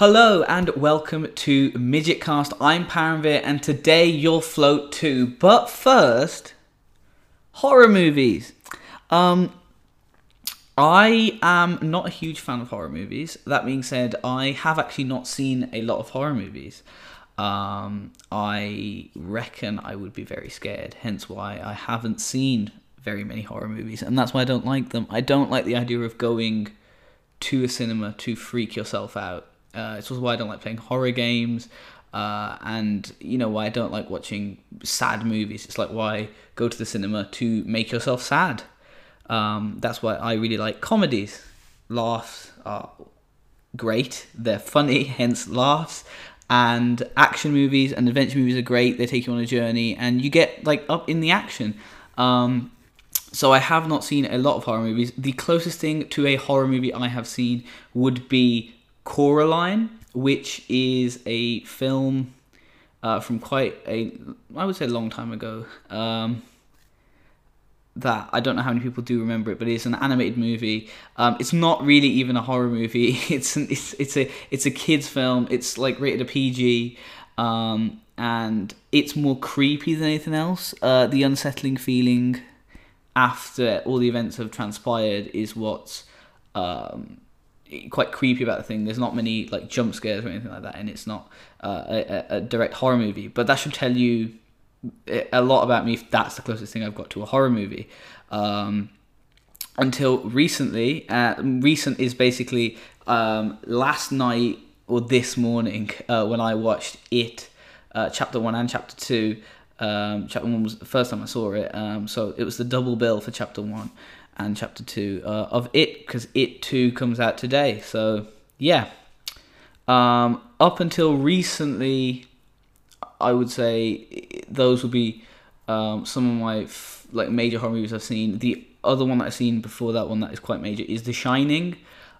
Hello and welcome to Midgetcast. I'm Paramvir and today you'll float too. But first, horror movies. Um, I am not a huge fan of horror movies. That being said, I have actually not seen a lot of horror movies. Um, I reckon I would be very scared, hence why I haven't seen very many horror movies, and that's why I don't like them. I don't like the idea of going to a cinema to freak yourself out. Uh, it's also why I don't like playing horror games. Uh, and you know why I don't like watching sad movies. It's like why go to the cinema to make yourself sad. Um, that's why I really like comedies. Laughs are great. They're funny, hence laughs. And action movies and adventure movies are great. They take you on a journey, and you get like up in the action. Um, so I have not seen a lot of horror movies. The closest thing to a horror movie I have seen would be Coraline, which is a film uh, from quite a, I would say, a long time ago. Um, that I don't know how many people do remember it, but it's an animated movie. Um, it's not really even a horror movie. It's an, it's it's a it's a kids film. It's like rated a PG, um, and it's more creepy than anything else. Uh, the unsettling feeling after all the events have transpired is what's um, quite creepy about the thing. There's not many like jump scares or anything like that, and it's not uh, a, a direct horror movie. But that should tell you a lot about me if that's the closest thing I've got to a horror movie. Um, until recently, uh, recent is basically um, last night or this morning uh, when I watched it, uh, chapter one and chapter two. Um, chapter one was the first time I saw it, um, so it was the double bill for chapter one and chapter two uh, of it because It Two comes out today. So yeah, um, up until recently, I would say those would be um, some of my f- like major horror movies I've seen. The other one that I've seen before that one that is quite major is The Shining.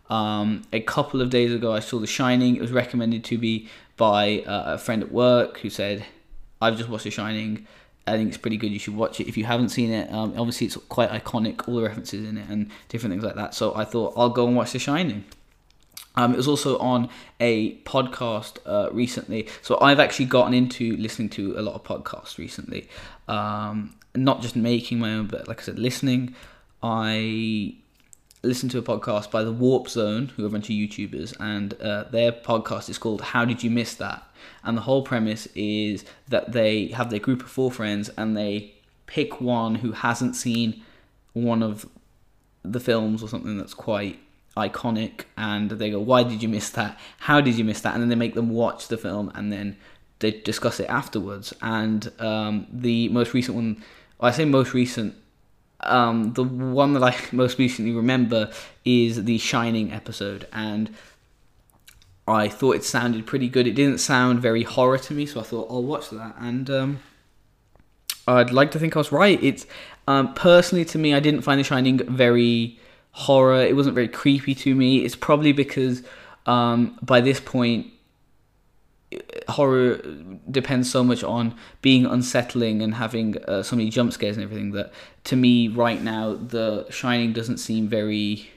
Um, a couple of days ago, I saw The Shining. It was recommended to me by uh, a friend at work who said, "I've just watched The Shining. I think it's pretty good. You should watch it if you haven't seen it. Um, obviously, it's quite iconic, all the references in it and different things like that. So I thought I'll go and watch The Shining." Um, it was also on a podcast uh, recently. So I've actually gotten into listening to a lot of podcasts recently. Um, not just making my own, but like I said, listening. I listened to a podcast by the Warp Zone, who are a bunch of YouTubers, and uh, their podcast is called "How Did You Miss That?" And the whole premise is that they have their group of four friends, and they pick one who hasn't seen one of the films or something that's quite iconic and they go why did you miss that? How did you miss that? And then they make them watch the film and then they discuss it afterwards. And um, the most recent one i say most recent um, the one that i most recently remember is the shining episode and i thought it sounded pretty good it didn't sound very horror to me so i thought i'll watch that and um, i'd like to think i was right it's um, personally to me i didn't find the shining very horror. It wasn't very creepy to me. It's probably because um, by this point, horror depends so much on being unsettling and having uh, so many jump scares and everything that to me right now, The Shining doesn't seem very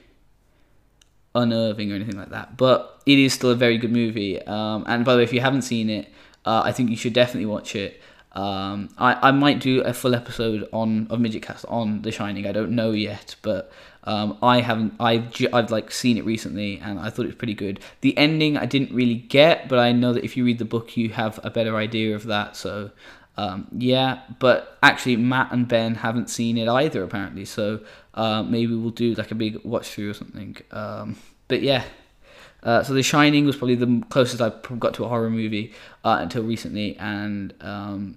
unnerving or anything like that. But it is still a very good movie. Um, and by the way, if you haven't seen it, uh, I think you should definitely watch it. Um, I, I might do a full episode on of Midget Cast on The Shining. I don't know yet, but um, I haven't. I've I've like seen it recently, and I thought it was pretty good. The ending I didn't really get, but I know that if you read the book, you have a better idea of that. So um, yeah, but actually Matt and Ben haven't seen it either apparently. So uh, maybe we'll do like a big watch through or something. Um, but yeah. Uh, so The Shining was probably the closest I got to a horror movie uh, until recently, and um,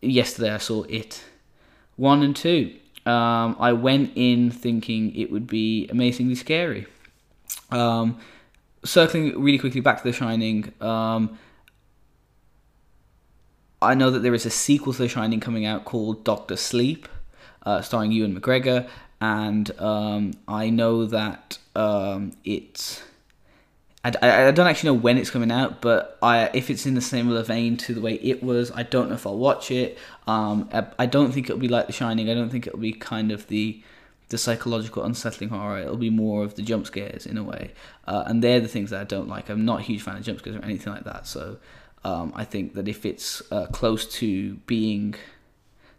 yesterday I saw it one and two. Um, I went in thinking it would be amazingly scary. Um, circling really quickly back to The Shining, um, I know that there is a sequel to The Shining coming out called Doctor Sleep, uh, starring Ewan McGregor, and um, I know that um, it's I, I don't actually know when it's coming out, but I if it's in the similar vein to the way it was, I don't know if I'll watch it. Um, I, I don't think it'll be like The Shining. I don't think it'll be kind of the the psychological unsettling horror. It'll be more of the jump scares in a way, uh, and they're the things that I don't like. I'm not a huge fan of jump scares or anything like that. So um, I think that if it's uh, close to being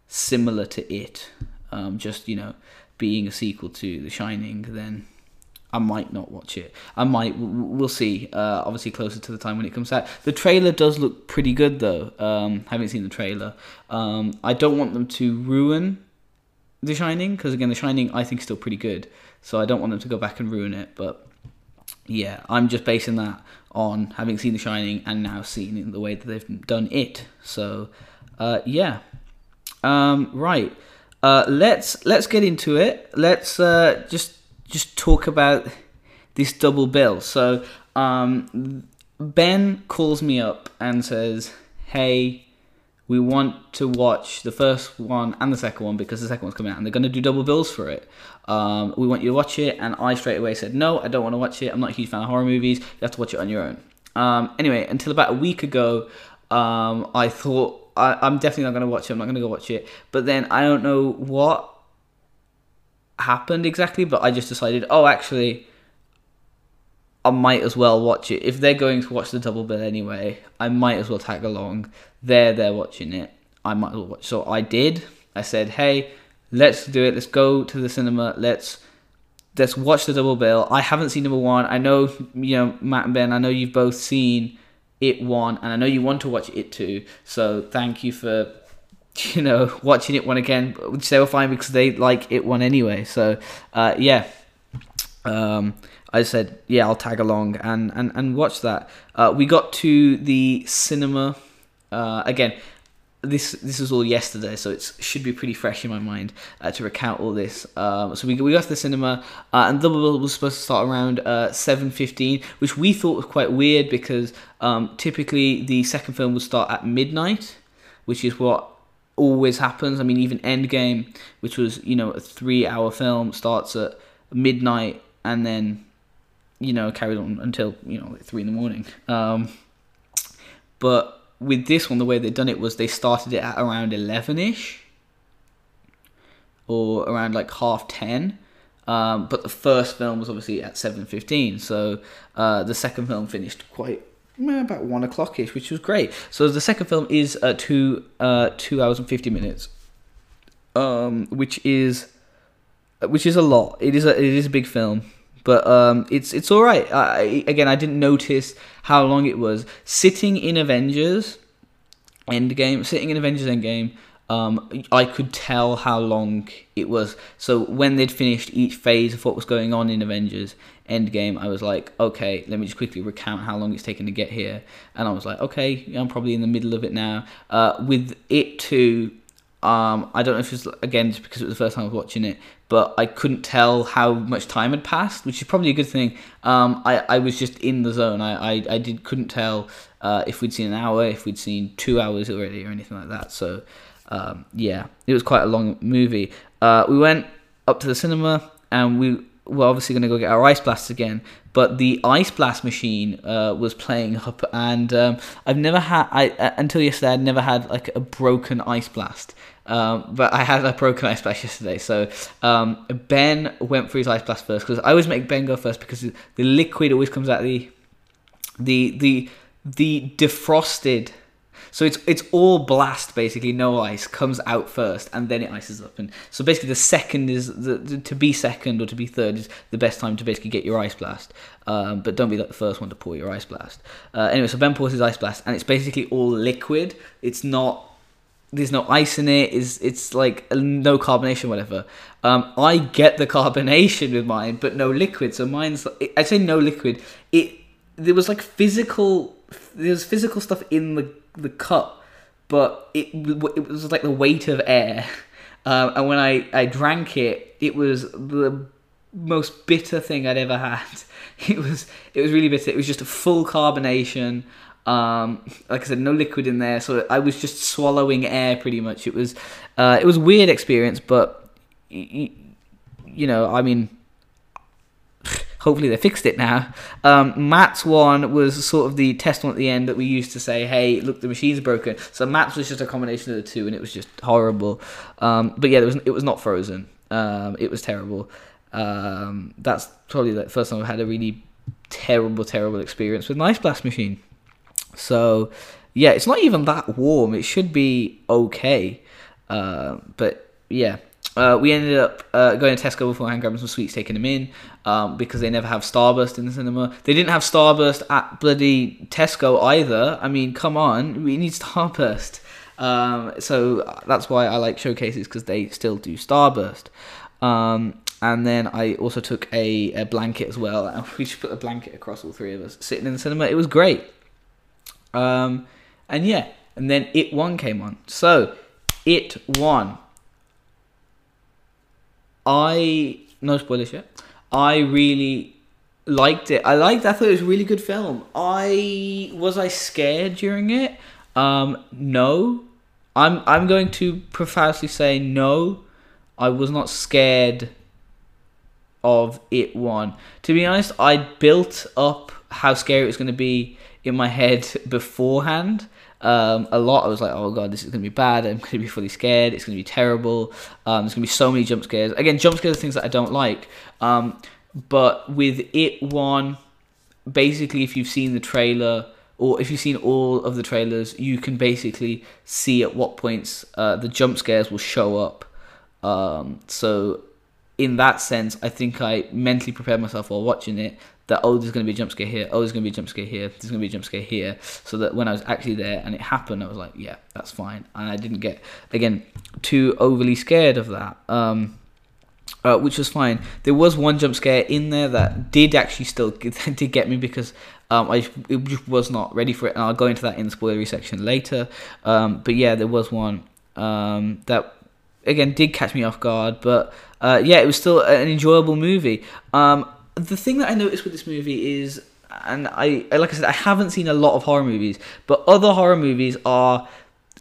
similar to it, um, just you know being a sequel to The Shining, then I might not watch it. I might. We'll see. Uh, obviously, closer to the time when it comes out. The trailer does look pretty good, though. Um, haven't seen the trailer. Um, I don't want them to ruin The Shining because again, The Shining I think is still pretty good. So I don't want them to go back and ruin it. But yeah, I'm just basing that on having seen The Shining and now seeing the way that they've done it. So uh, yeah, um, right. Uh, let's let's get into it. Let's uh, just just talk about this double bill. So um, Ben calls me up and says, "Hey, we want to watch the first one and the second one because the second one's coming out and they're going to do double bills for it. Um, we want you to watch it." And I straight away said, "No, I don't want to watch it. I'm not a huge fan of horror movies. You have to watch it on your own." Um, anyway, until about a week ago, um, I thought I, am definitely not going to watch it. I'm not going to go watch it. But then I don't know what happened exactly, but I just decided, oh, actually, I might as well watch it. If they're going to watch the double bill anyway, I might as well tag along. They're there watching it. I might as well watch. So I did. I said, hey, let's do it. Let's go to the cinema. Let's let's watch the double bill. I haven't seen number one. I know you know Matt and Ben. I know you've both seen it one, and I know you want to watch it too. So thank you for you know, watching it one again, which they were fine because they like it one anyway. So, uh, yeah, um, I said, yeah, I'll tag along and and and watch that. Uh, we got to the cinema uh, again. This this was all yesterday, so it should be pretty fresh in my mind uh, to recount all this. Um, so we we got to the cinema, uh, and Double Bill was supposed to start around uh, seven fifteen, which we thought was quite weird because um, typically the second film would start at midnight, which is what always happens. I mean, even Endgame, which was you know a three-hour film, starts at midnight and then you know carried on until you know like three in the morning. Um, but with this one, the way they've done it was they started it at around eleven-ish, or around like half ten. Um, but the first film was obviously at seven fifteen, so uh, the second film finished quite about one o'clock ish, which was great. So the second film is uh, two uh, two hours and fifty minutes, um, which is which is a lot. It is a it is a big film, but um, it's it's all right. I, again, I didn't notice how long it was. Sitting in Avengers Endgame, sitting in Avengers Endgame, um, I could tell how long it was. So when they'd finished each phase of what was going on in Avengers Endgame, I was like, okay, let me just quickly recount how long it's taken to get here. And I was like, okay, I'm probably in the middle of it now. Uh, with It Two, um, I don't know if it's again just because it was the first time I was watching it, but I couldn't tell how much time had passed, which is probably a good thing. Um, I, I was just in the zone. I, I, I did couldn't tell uh, if we'd seen an hour, if we'd seen two hours already, or anything like that. So um, yeah, it was quite a long movie. Uh, we went up to the cinema and we were obviously going to go get our ice blasts again. But the ice blast machine uh, was playing up, and um, I've never had I uh, until yesterday. I'd never had like a broken ice blast. Um, but I had a broken ice blast yesterday. So um, Ben went for his ice blast first because I always make Ben go first because the liquid always comes out the the the the defrosted so it's it's all blast basically, no ice comes out first, and then it ices up. And so basically, the second is the, the to be second or to be third is the best time to basically get your ice blast. Um, but don't be like the first one to pour your ice blast. Uh, anyway, so Ben pours his ice blast, and it's basically all liquid. It's not there's no ice in it. Is it's like no carbonation, whatever. Um, I get the carbonation with mine, but no liquid. So mine's I say no liquid. It there was like physical there's physical stuff in the the cup, but it it was like the weight of air. Um, and when I, I drank it, it was the most bitter thing I'd ever had. It was it was really bitter. It was just a full carbonation. Um, like I said, no liquid in there, so I was just swallowing air pretty much. It was uh, it was weird experience, but you, you know, I mean, hopefully they fixed it now. Um, Matt's one was sort of the test one at the end that we used to say, "Hey, look, the machine's broken." So Matt's was just a combination of the two, and it was just horrible. Um, but yeah, it was it was not frozen. Um, it was terrible. Um, that's probably the first time I've had a really terrible, terrible experience with an ice blast machine. So, yeah, it's not even that warm. It should be okay. Uh, but yeah, uh, we ended up uh, going to Tesco beforehand, grabbing some sweets, taking them in um, because they never have Starburst in the cinema. They didn't have Starburst at bloody Tesco either. I mean, come on, we need Starburst. Um, so that's why I like showcases because they still do Starburst. Um, and then I also took a, a blanket as well. And we just put a blanket across all three of us sitting in the cinema. It was great. Um, and yeah, and then It One came on. So, It One. I no spoilers yet. I really liked it. I liked. I thought it was a really good film. I was I scared during it. Um, no, I'm I'm going to profusely say no. I was not scared of it. One. To be honest, I built up how scary it was going to be in my head beforehand um, a lot. I was like, oh god, this is going to be bad. I'm going to be fully scared. It's going to be terrible. Um, there's going to be so many jump scares. Again, jump scares are things that I don't like. Um, but with it one, basically, if you've seen the trailer or if you've seen all of the trailers, you can basically see at what points uh, the jump scares will show up. Um, so in that sense, I think I mentally prepared myself while watching it that oh there's going to be a jump scare here oh there's going to be a jump scare here there's going to be a jump scare here. So that when I was actually there and it happened I was like yeah that's fine. And I didn't get again too overly scared of that um, uh, which was fine. There was one jump scare in there that did actually still did get me because um, I just was not ready for it. And I'll go into that in the spoilery section later. Um, but yeah there was one um, that again did catch me off guard but uh, yeah it was still an enjoyable movie. Um, the thing that I noticed with this movie is, and I like I said, I haven't seen a lot of horror movies, but other horror movies are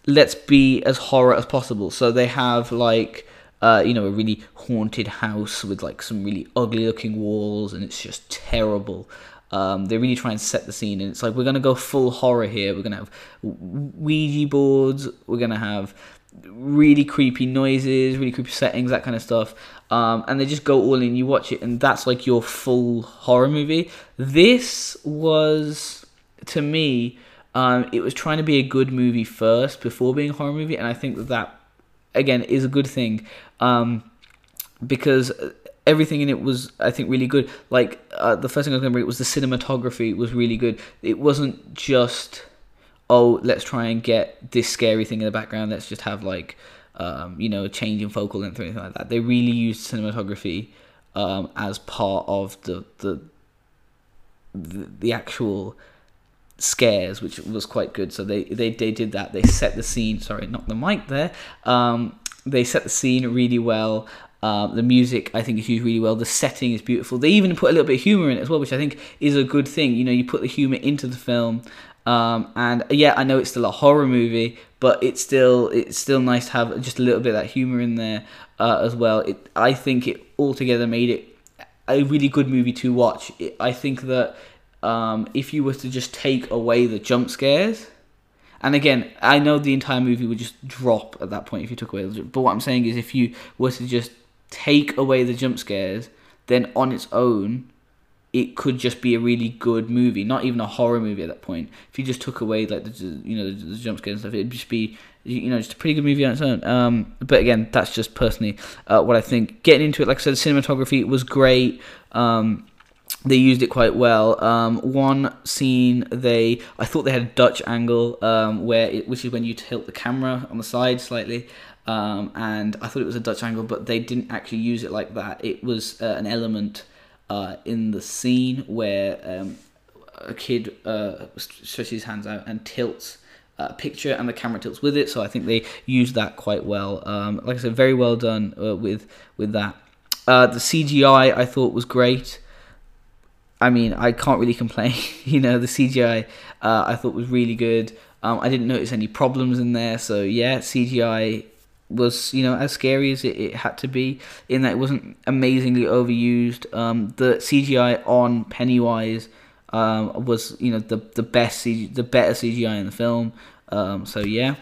let's be as horror as possible. So they have like. Uh, you know, a really haunted house with like some really ugly looking walls, and it's just terrible. Um, they really try and set the scene, and it's like we're gonna go full horror here. We're gonna have Ouija boards. We're gonna have really creepy noises, really creepy settings, that kind of stuff um, and they just go all in. You watch it, and that's like your full horror movie. This was, to me, um, it was trying to be a good movie first before being a horror movie, and I think that that again is a good thing um, because everything in it was I think really good. Like uh, the first thing I was to bring was the cinematography was really good. It wasn't just oh let's try and get this scary thing in the background. Let's just have like um, you know, a change in focal length or anything like that. They really used cinematography um, as part of the, the the actual scares, which was quite good. So they they they did that. They set the scene. Sorry, not the mic there. Um, they set the scene really well. Um, the music, I think, is used really well. The setting is beautiful. They even put a little bit of humor in it as well, which I think is a good thing. You know, you put the humor into the film, um, and yeah, I know it's still a horror movie, but it's still it's still nice to have just a little bit of that humor in there uh, as well. It I think it altogether made it a really good movie to watch. It, I think that um, if you were to just take away the jump scares, and again, I know the entire movie would just drop at that point if you took away the. But what I'm saying is, if you were to just take away the jump scares, then on its own, it could just be a really good movie, not even a horror movie at that point. If you just took away like the you know the, the jump scares and stuff, it'd just be you know just a pretty good movie on its own. Um, but again, that's just personally uh, what I think. Getting into it, like I said, cinematography was great. Um, they used it quite well. Um, one scene, they I thought they had a Dutch angle, um, where it, which is when you tilt the camera on the side slightly, um, and I thought it was a Dutch angle, but they didn't actually use it like that. It was uh, an element uh, in the scene where um, a kid uh, stretches his hands out and tilts a picture and the camera tilts with it. So I think they used that quite well. Um, like I said, very well done uh, with with that. Uh, the CGI I thought was great. I mean, I can't really complain. you know, the CGI uh, I thought was really good. Um, I didn't notice any problems in there. So yeah, CGI was you know as scary as it, it had to be in that it wasn't amazingly overused. Um, the CGI on Pennywise um, was you know the the best CG, the better CGI in the film. Um, so yeah.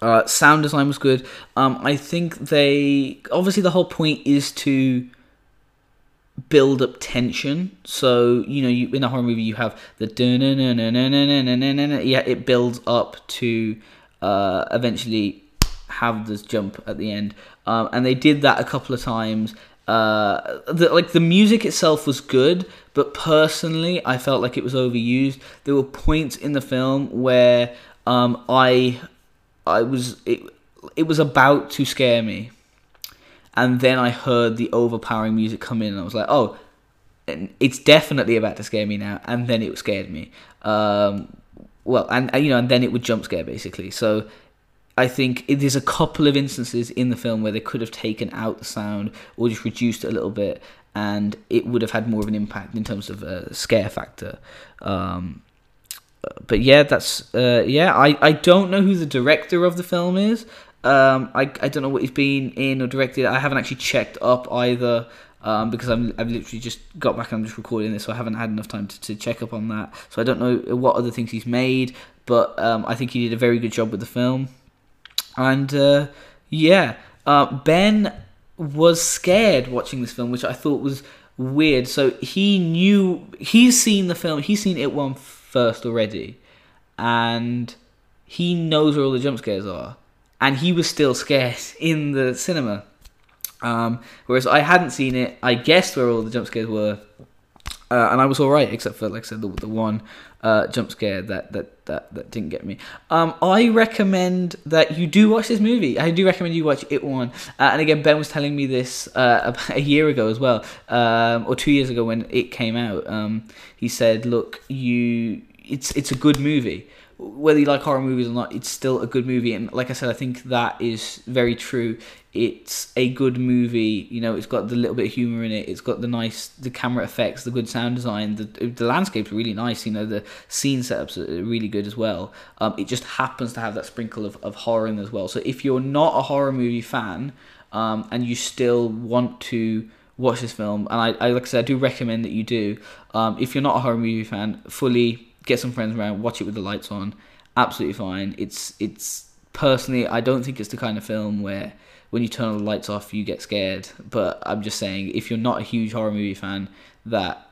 Uh, sound design was good. Um, I think they obviously the whole point is to build up tension. So you know, you in a horror movie you have the yeah, it builds up to uh, eventually have this jump at the end, um, and they did that a couple of times. Uh, the, like the music itself was good, but personally, I felt like it was overused. There were points in the film where um, I, I was it, it was about to scare me, and then I heard the overpowering music come in, and I was like, oh, it's definitely about to scare me now, and then it scared me. Um, well, and you know, and then it would jump scare basically. So I think there's a couple of instances in the film where they could have taken out the sound or just reduced it a little bit, and it would have had more of an impact in terms of a scare factor. Um, but yeah, that's uh, yeah. I, I don't know who the director of the film is. Um, I I don't know what he's been in or directed. I haven't actually checked up either. Um, because I'm, I've literally just got back and I'm just recording this, so I haven't had enough time to, to check up on that. So I don't know what other things he's made, but um, I think he did a very good job with the film. And uh, yeah, uh, Ben was scared watching this film, which I thought was weird. So he knew he's seen the film, he's seen it one first already, and he knows where all the jump scares are, and he was still scared in the cinema. Um, whereas I hadn't seen it, I guessed where all the jump scares were, uh, and I was all right, except for like I said, the, the one uh, jump scare that, that that that didn't get me. Um, I recommend that you do watch this movie. I do recommend you watch It One. Uh, and again, Ben was telling me this uh, a year ago as well, um, or two years ago when it came out. Um, he said, "Look, you, it's it's a good movie." Whether you like horror movies or not, it's still a good movie. And like I said, I think that is very true. It's a good movie. You know, it's got the little bit of humor in it. It's got the nice, the camera effects, the good sound design. The the landscape's really nice. You know, the scene setups are really good as well. Um, it just happens to have that sprinkle of, of horror in as well. So if you're not a horror movie fan, um, and you still want to watch this film, and I, I like I said, I do recommend that you do. Um, if you're not a horror movie fan, fully get some friends around, watch it with the lights on. Absolutely fine. It's it's personally, I don't think it's the kind of film where when you turn the lights off, you get scared. But I'm just saying, if you're not a huge horror movie fan, that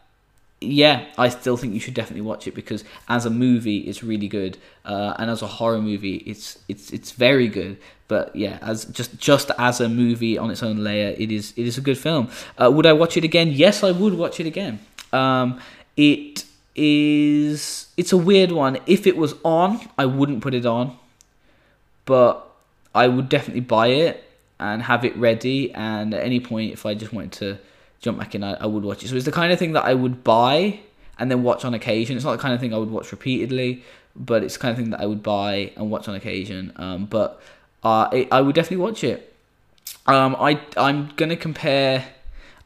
yeah, I still think you should definitely watch it because as a movie, it's really good, uh, and as a horror movie, it's it's it's very good. But yeah, as just just as a movie on its own layer, it is it is a good film. Uh, would I watch it again? Yes, I would watch it again. Um, it is it's a weird one. If it was on, I wouldn't put it on, but I would definitely buy it and have it ready. And at any point, if I just wanted to jump back in, I, I would watch it. So it's the kind of thing that I would buy and then watch on occasion. It's not the kind of thing I would watch repeatedly, but it's the kind of thing that I would buy and watch on occasion. Um, but uh, it, I would definitely watch it. Um, I I'm gonna compare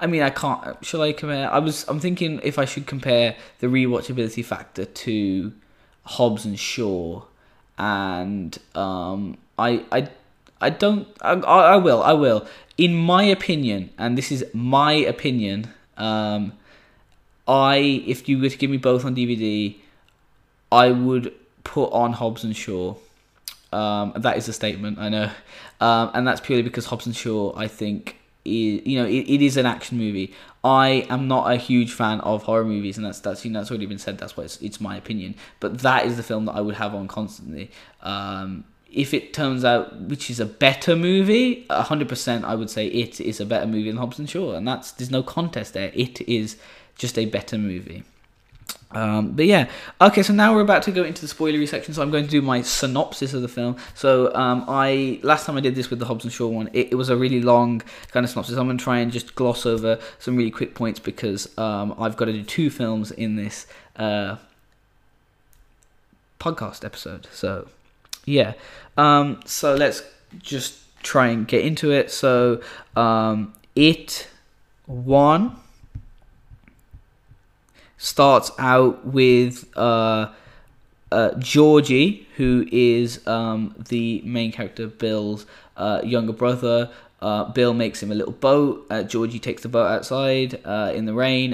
I mean, I can't. Should I compare? I was. I'm thinking if I should compare the rewatchability factor to Hobbs and Shaw, and um, I, I, I don't. I, I will. I will. In my opinion, and this is my opinion. Um, I, if you were to give me both on DVD, I would put on Hobbs and Shaw. Um, that is a statement, I know, um, and that's purely because Hobbs and Shaw, I think, is you know it, it is an action movie. I am not a huge fan of horror movies, and that's that's you know that's already been said. That's why it's, it's my opinion. But that is the film that I would have on constantly. Um, if it turns out which is a better movie, hundred percent, I would say it is a better movie than Hobbs and Shaw, and that's there's no contest there. It is just a better movie. Um, but yeah, okay. So now we're about to go into the spoilery section. So I'm going to do my synopsis of the film. So um, I last time I did this with the Hobbs and Shaw one, it, it, was a really long kind of synopsis. I'm going to try and just gloss over some really quick points because um, I've got to do two films in this uh, podcast episode. So yeah, um, so let's just try and get into it. So um, it one starts out with uh, uh, Georgie, who is um, the main character, Bill's uh, younger brother. Uh, Bill makes him a little boat. Uh, Georgie takes the boat outside uh, in the rain.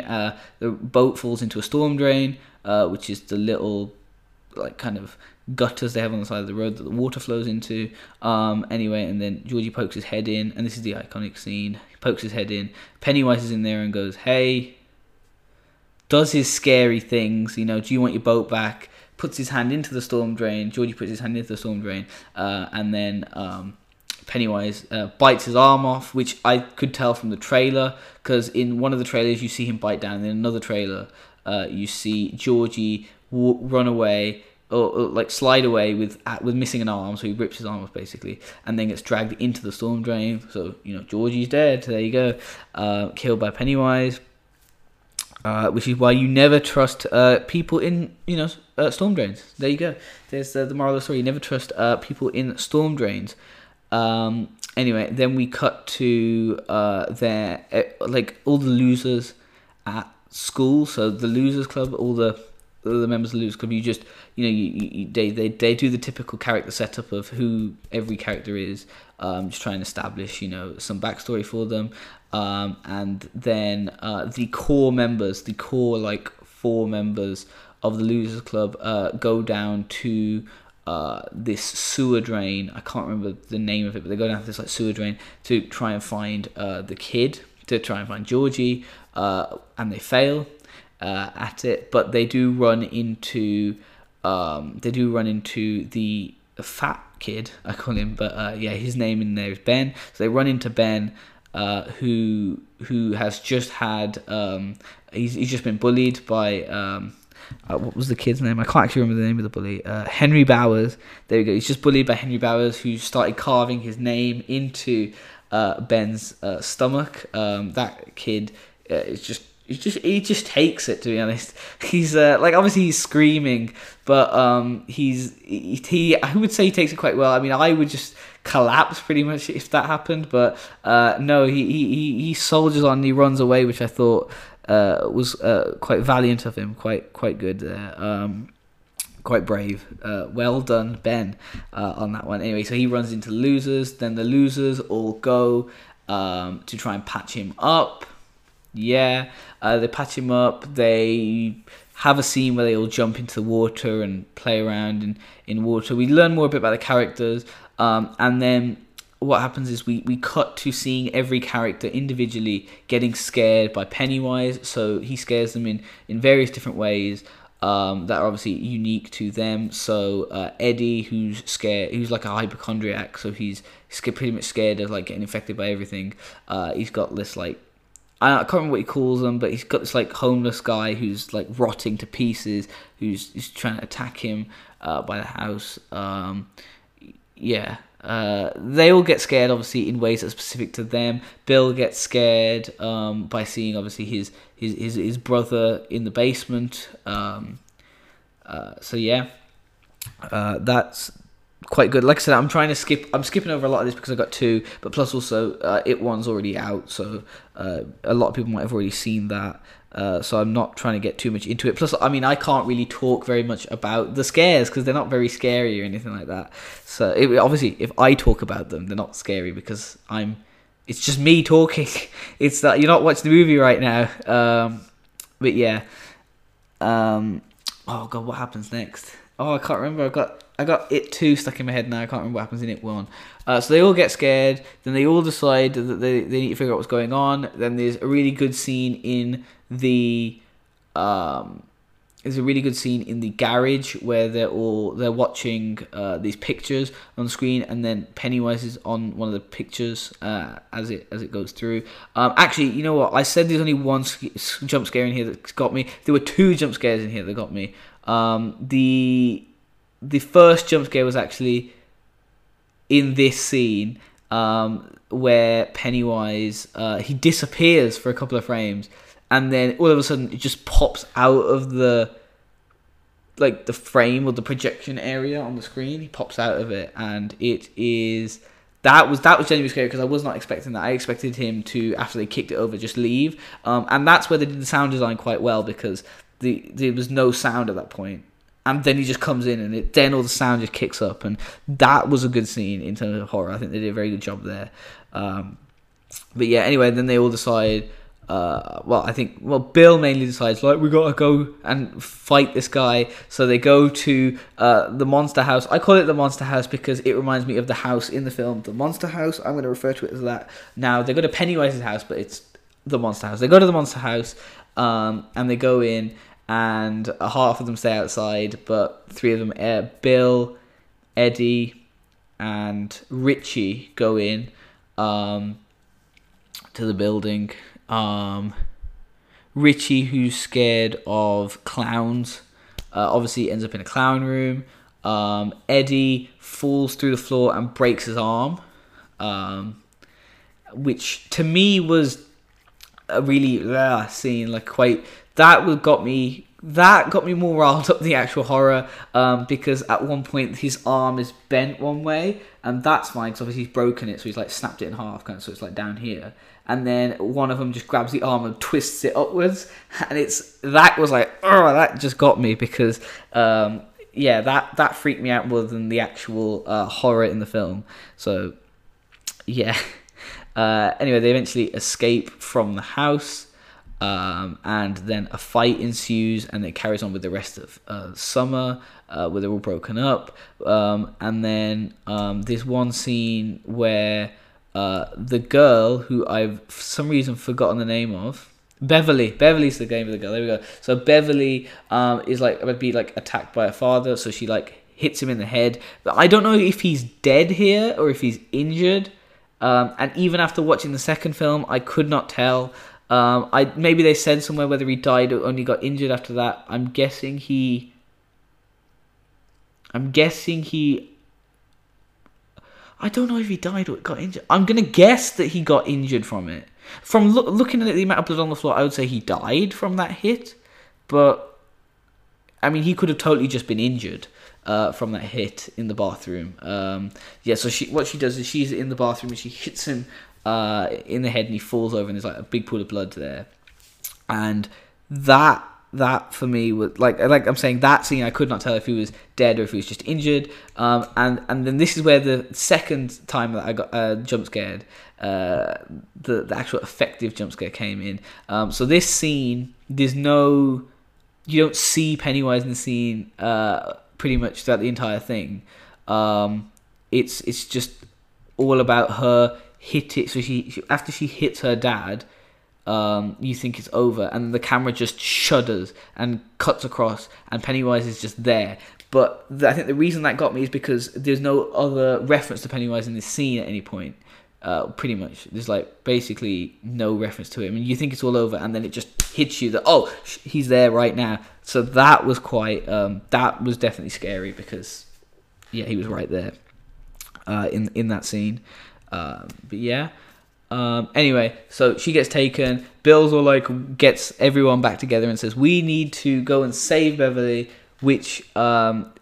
the boat falls into a storm drain, which is the little like kind of gutters they have on the side of the road that the water flows into. Um, anyway, and then Georgie pokes his head in, and this is the iconic scene. He pokes his head in. Pennywise is in there and goes, "Hey." Does his scary things, you know? Do you want your boat back? Puts his hand into the storm drain. Georgie puts his hand into the storm drain, uh, and then um, Pennywise uh, bites his arm off, which I could tell from the trailer because in one of the trailers you see him bite down. In another trailer, uh, you see Georgie w- run away or, or, like slide away with with missing an arm, so he rips his arm off basically, and then gets dragged into the storm drain. So you know Georgie's dead. There you go, uh, killed by Pennywise. Uh, which is why you never trust uh, people in you know uh, storm drains. There you go. There's the moral of the story. You never trust uh, people in storm drains. Um, anyway, then we cut to uh, their eh, like all the losers at school. So the losers club, all the the members of the losers club. You just you know you, you, they, they they do the typical character setup of who every character is. Um, just try and establish you know some backstory for them. Um, and then uh, the core members, the core like four members of the losers club, uh, go down to uh, this sewer drain. I can't remember the name of it, but they go down to this like sewer drain to try and find uh, the kid, to try and find Georgie, uh, and they fail uh, at it. But they do run into um, they do run into the fat kid. I call him, but uh, yeah, his name in there is Ben. So they run into Ben. Uh, who who has just had um, he's, he's just been bullied by um, uh, what was the kid's name? I can't actually remember the name of the bully. Uh, Henry Bowers. There we go. He's just bullied by Henry Bowers, who started carving his name into uh, Ben's uh, stomach. Um, that kid uh, is just. He just he just takes it to be honest. He's uh, like obviously he's screaming, but um, he's he, he I would say he takes it quite well. I mean I would just collapse pretty much if that happened, but uh, no, he, he he soldiers on. He runs away, which I thought uh, was uh, quite valiant of him, quite quite good there. Um, quite brave. Uh, well done, Ben, uh, on that one. Anyway, so he runs into losers. Then the losers all go um, to try and patch him up. Yeah, uh, they patch him up. They have a scene where they all jump into the water and play around in, in water. We learn more a bit about the characters. Um, and then what happens is we, we cut to seeing every character individually getting scared by Pennywise. So he scares them in, in various different ways um, that are obviously unique to them. So uh, Eddie, who's scared, who's like a hypochondriac, so he's, pretty much scared of like getting infected by everything. Uh, he's got this like I can't remember what he calls them, but he's got this like homeless guy who's like rotting to pieces, who's, who's trying to attack him uh, by the house. Um, yeah, uh, they all get scared, obviously, in ways that are specific to them. Bill gets scared um, by seeing, obviously, his, his his his brother in the basement. Um, uh, so yeah, uh, that's quite good. Like I said, I'm trying to skip. I'm skipping over a lot of this because I got two, but plus also uh, it one's already out, so uh, a lot of people might have already seen that. Uh, so I'm not trying to get too much into it. Plus, I mean, I can't really talk very much about the scares because they're not very scary or anything like that. So it, obviously, if I talk about them, they're not scary because I'm. It's just me talking. It's that you're not watching the movie right now. Um, but yeah. Um, oh god, what happens next? Oh, I can't remember. I've got I got it two stuck in my head now. I can't remember what happens in it one. Uh, so they all get scared. Then they all decide that they, they need to figure out what's going on. Then there's a really good scene in the um, there's a really good scene in the garage where they're all they're watching uh, these pictures on the screen, and then Pennywise is on one of the pictures uh, as it as it goes through. Um, actually, you know what? I said there's only one jump scare in here that got me. There were two jump scares in here that got me. Um, the the first jump scare was actually in this scene um, where Pennywise uh, he disappears for a couple of frames and then all of a sudden it just pops out of the like the frame or the projection area on the screen. He pops out of it, and it is that was that was genuinely scary because I was not expecting that. I expected him to after they kicked it over just leave, um, and that's where they did the sound design quite well because the there was no sound at that point, and then he just comes in and it, then all the sound just kicks up, and that was a good scene in terms of horror. I think they did a very good job there. Um, but yeah, anyway, then they all decide uh, well, I think well, Bill mainly decides like we gotta go and fight this guy. So they go to uh, the monster house. I call it the monster house because it reminds me of the house in the film, the monster house. I'm going to refer to it as that. Now they go to Pennywise's house, but it's the monster house. They go to the monster house, um, and they go in, and half of them stay outside, but three of them, uh, Bill, Eddie, and Richie, go in um, to the building um, Richie, who's scared of clowns, uh, obviously ends up in a clown room. Um, Eddie falls through the floor and breaks his arm, um, which to me was a really uh, scene. Like quite that got me. That got me more riled up the actual horror um, because at one point his arm is bent one way and that's fine because obviously he's broken it, so he's like snapped it in half, kind of, so it's like down here and then one of them just grabs the arm and twists it upwards, and it's that was like, oh, that just got me because, um, yeah, that that freaked me out more than the actual uh, horror in the film. So, yeah. Uh, anyway, they eventually escape from the house. Um, and then a fight ensues, and it carries on with the rest of uh, summer, uh, where they're all broken up. Um, and then um, one scene where uh, the girl who I've for some reason forgotten the name of. Beverly. Beverly's the name of the girl. There we go. So Beverly um, is like would be like attacked by her father. So she like hits him in the head. But I don't know if he's dead here or if he's injured. Um, and even after watching the second film, I could not tell. Um, I maybe they said somewhere whether he died or only got injured after that. I'm guessing he. I'm guessing he I don't know if he died or got injured. I'm gonna guess that he got injured from it. From lo- looking at the amount of blood on the floor, I would say he died from that hit. But I mean, he could have totally just been injured uh, from that hit in the bathroom. Um, yeah. So she, what she does is she's in the bathroom and she hits him uh, in the head, and he falls over, and there's like a big pool of blood there. And that that for me was like like I'm saying that scene I could not tell if he was dead or if he was just injured. Um, and and then this is where the second time that I got uh, jump scared uh, the the actual effective jump scare came in. Um, so this scene there's no you don't see Pennywise in the scene uh, pretty much throughout the entire thing. Um, it's it's just all about her hit it so she, she after she hits her dad um, you think it's over, and the camera just shudders and cuts across, and Pennywise is just there. But I think the reason that got me is because there's no other reference to Pennywise in this scene at any point. Uh, pretty much, there's like basically no reference to him, and you think it's all over, and then it just hits you that oh he's there right now. So that was quite um, that was definitely scary because yeah he was right there uh, in in that scene. Um, but yeah. Um, anyway, so she gets taken. Bill's all like gets everyone back together and says, "We need to go and save Beverly," which um,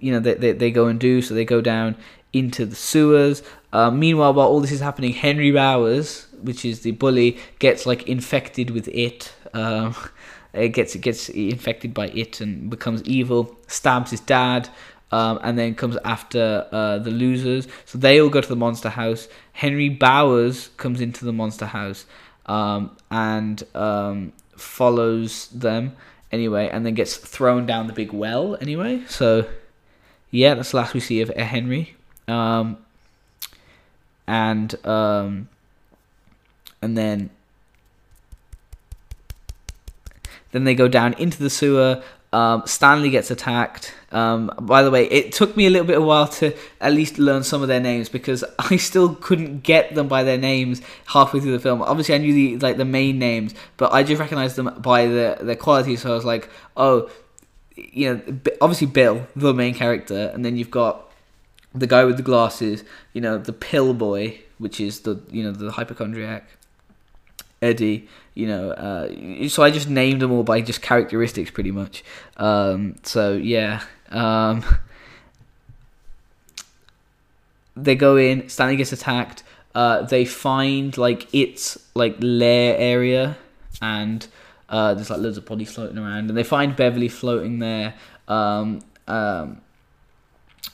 you know they, they, they go and do. So they go down into the sewers. Uh, meanwhile, while all this is happening, Henry Bowers, which is the bully, gets like infected with it. Um, it gets it gets infected by it and becomes evil. Stabs his dad um, and then comes after uh, the losers. So they all go to the monster house. Henry Bowers comes into the monster house um, and um, follows them anyway, and then gets thrown down the big well anyway. So yeah, that's the last we see of Henry. Um, and um, and then then they go down into the sewer. Um, Stanley gets attacked. Um, by the way, it took me a little bit of a while to at least learn some of their names because I still couldn't get them by their names halfway through the film. Obviously, I knew the like the main names, but I just recognized them by the their quality. So I was like, oh, you know, obviously Bill, the main character, and then you've got the guy with the glasses, you know, the pill boy, which is the you know the hypochondriac, Eddie, you know, uh, so I just named them all by just characteristics, pretty much. Um, so yeah, um, they go in. Stanley gets attacked. Uh, they find like its like lair area, and uh, there's like loads of bodies floating around, and they find Beverly floating there. Um, um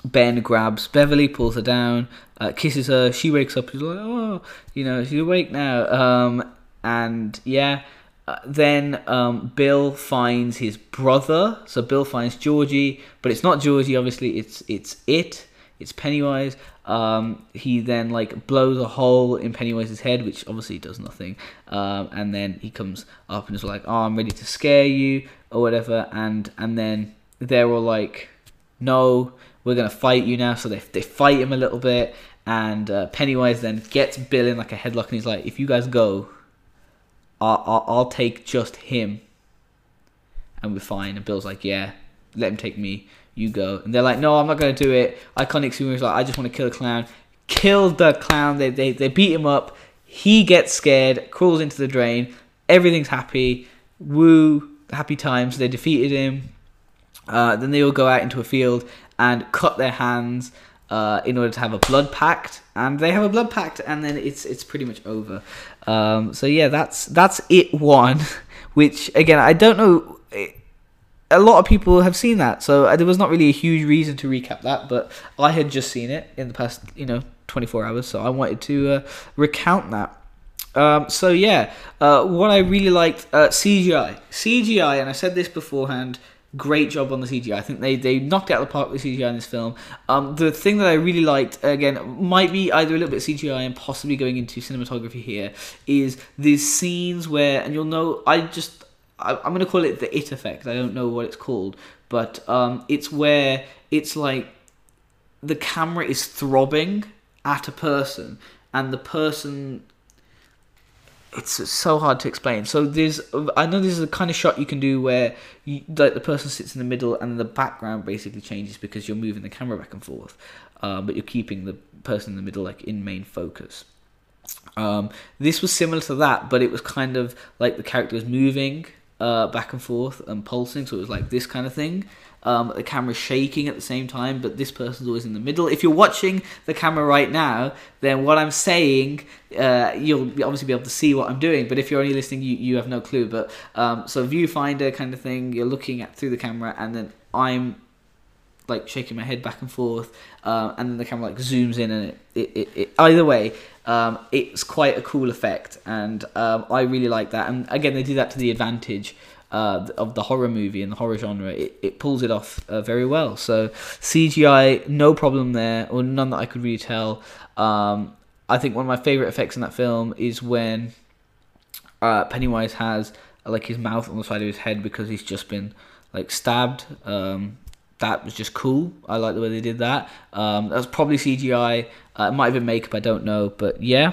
ben grabs Beverly, pulls her down, uh, kisses her. She wakes up. She's like, "Oh, you know, she's awake now." Um, and yeah. Uh, then um, Bill finds his brother. So Bill finds Georgie, but it's not Georgie. Obviously, it's it's it. It's Pennywise. Um, he then like blows a hole in Pennywise's head, which obviously does nothing. Um, and then he comes up and is like, "Oh, I'm ready to scare you," or whatever. And and then they're all like, "No, we're gonna fight you now." So they they fight him a little bit, and uh, Pennywise then gets Bill in like a headlock, and he's like, "If you guys go, I'll, I'll, I'll take just him, and we're fine." And Bill's like, "Yeah, let him take me." you go. And they're like, no, I'm not going to do it. Iconic Superheroes like, I just want to kill a clown. Kill the clown. They, they, they beat him up. He gets scared, crawls into the drain. Everything's happy. Woo, happy times. They defeated him. Uh, then they all go out into a field and cut their hands uh, in order to have a blood pact, and they have a blood pact, and then it's it's pretty much over. Um, so yeah, that's that's it one. Which again, I don't know a lot of people have seen that, so uh, there was not really a huge reason to recap that. But I had just seen it in the past, you know, 24 hours, so I wanted to uh, recount that. Um, so yeah, uh, what I really liked uh, CGI, CGI, and I said this beforehand. Great job on the CGI. I think they, they knocked out the park with CGI in this film. Um, the thing that I really liked, again, might be either a little bit CGI and possibly going into cinematography here, is these scenes where, and you'll know, I just I, am going to call it the it effect. I don't know what it's called, but um, it's where it's like the camera is throbbing at a person, and the person. It's so hard to explain. So there's, I know there's a kind of shot you can do where, you, like the person sits in the middle and the background basically changes because you're moving the camera back and forth, uh, but you're keeping the person in the middle like in main focus. Um, this was similar to that, but it was kind of like the character was moving uh, back and forth and pulsing, so it was like this kind of thing. Um, the camera's shaking at the same time, but this person's always in the middle. If you're watching the camera right now, then what I'm saying, uh, you'll obviously be able to see what I'm doing. But if you're only listening, you, you have no clue. But um, so viewfinder kind of thing, you're looking at through the camera, and then I'm like shaking my head back and forth, uh, and then the camera like zooms in, and it, it, it, it either way, um, it's quite a cool effect, and um, I really like that. And again, they do that to the advantage uh, of the horror movie and the horror genre. It, it pulls it off uh, very well. So CGI, no problem there, or none that I could really tell. Um, I think one of my favorite effects in that film is when uh, Pennywise has like his mouth on the side of his head because he's just been like stabbed. Um, that was just cool. I like the way they did that. Um, that was probably CGI. Uh, it might have been makeup. I don't know, but yeah.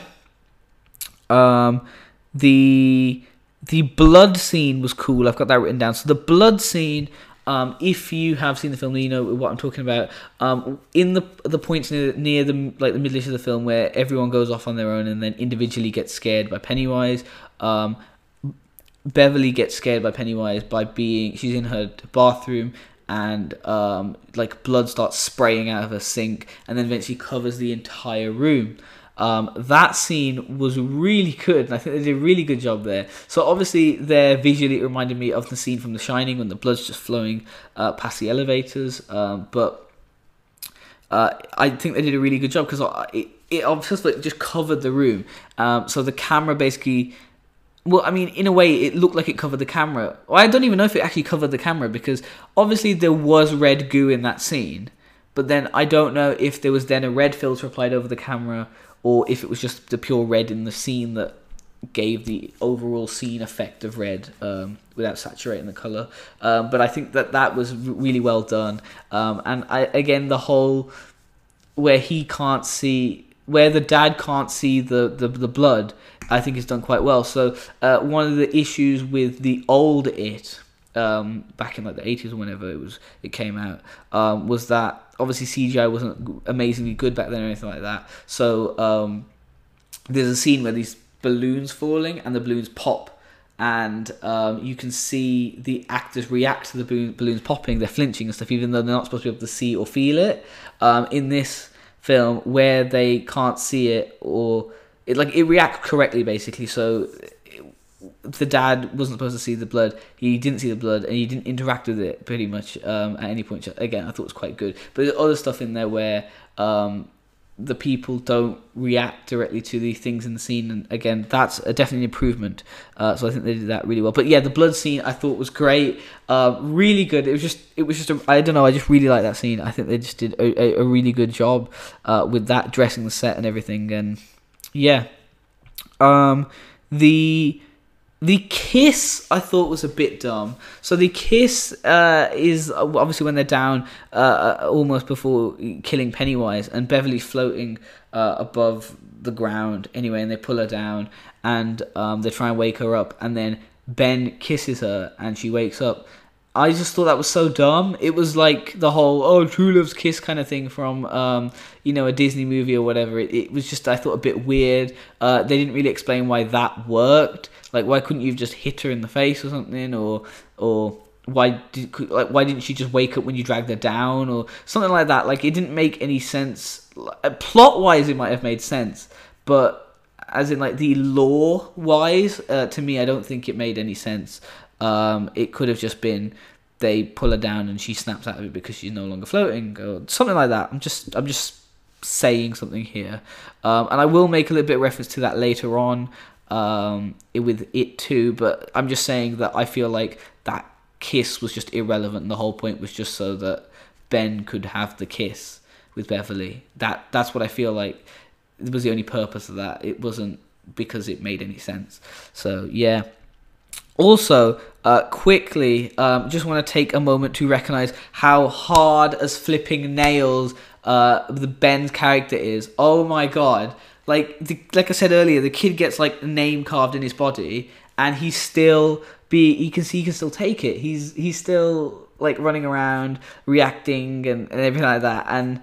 Um, the the blood scene was cool. I've got that written down. So the blood scene. Um, if you have seen the film, you know what I'm talking about. Um, in the the points near, near the like the middle of the film where everyone goes off on their own and then individually gets scared by Pennywise. Um, Beverly gets scared by Pennywise by being she's in her bathroom and um, like blood starts spraying out of her sink and then eventually covers the entire room. Um, that scene was really good, and I think they did a really good job there. So obviously, there visually it reminded me of the scene from The Shining when the blood's just flowing uh, past the elevators. Um, but uh, I think they did a really good job because it, it obviously just covered the room. Um, so the camera basically well, I mean, in a way, it looked like it covered the camera. Well, I don't even know if it actually covered the camera because obviously there was red goo in that scene, but then I don't know if there was then a red filter applied over the camera or if it was just the pure red in the scene that gave the overall scene effect of red um, without saturating the color. Um, but I think that that was really well done. Um, and I, again, the whole where he can't see, where the dad can't see the, the, the blood I think is done quite well. So uh, one of the issues with the old It um, back in like the 80s or whenever it was it came out um, was that obviously CGI wasn't amazingly good back then or anything like that. So um, there's a scene where these balloons falling and the balloons pop. And um, you can see the actors react to the balloons popping. They're flinching and stuff, even though they're not supposed to be able to see or feel it. Um, in this film, where they can't see it or it like it reacts correctly basically. So the dad wasn't supposed to see the blood. He didn't see the blood, and he didn't interact with it pretty much um, at any point. Again, I thought it was quite good. But there's other stuff in there where um, the people don't react directly to the things in the scene. And again, that's a definitely an improvement. Uh, so I think they did that really well. But yeah, the blood scene I thought was great, uh, really good. It was just, it was just, a, I don't know, I just really like that scene. I think they just did a, a, a really good job uh, with that, dressing the set and everything. And yeah, um, the the kiss I thought was a bit dumb. So the kiss uh, is obviously when they're down uh, uh, almost before killing Pennywise, and Beverly's floating uh, above the ground anyway, and they pull her down, and um, they try and wake her up, and then Ben kisses her, and she wakes up. I just thought that was so dumb. It was like the whole "oh, true love's kiss" kind of thing from um, you know a Disney movie or whatever. It, it was just I thought a bit weird. Uh, they didn't really explain why that worked. Like, why couldn't you have just hit her in the face or something, or or why did like why didn't she just wake up when you dragged her down or something like that? Like, it didn't make any sense. Plot wise, it might have made sense, but as in like the lore wise, uh, to me, I don't think it made any sense. Um, it could have just been they pull her down and she snaps out of it because she's no longer floating or something like that. I'm just I'm just saying something here, um, and I will make a little bit of reference to that later on um, with It Two. But I'm just saying that I feel like that kiss was just irrelevant. The whole point was just so that Ben could have the kiss with Beverly. That that's what I feel like. It was the only purpose of that. It wasn't because it made any sense. So yeah. Also, uh, quickly, um, just want to take a moment to recognize how hard as flipping nails uh, the Ben's character is. Oh my god! Like the, like I said earlier, the kid gets like a name carved in his body, and he's still be he can see he can still take it. He's he's still like running around, reacting and, and everything like that, and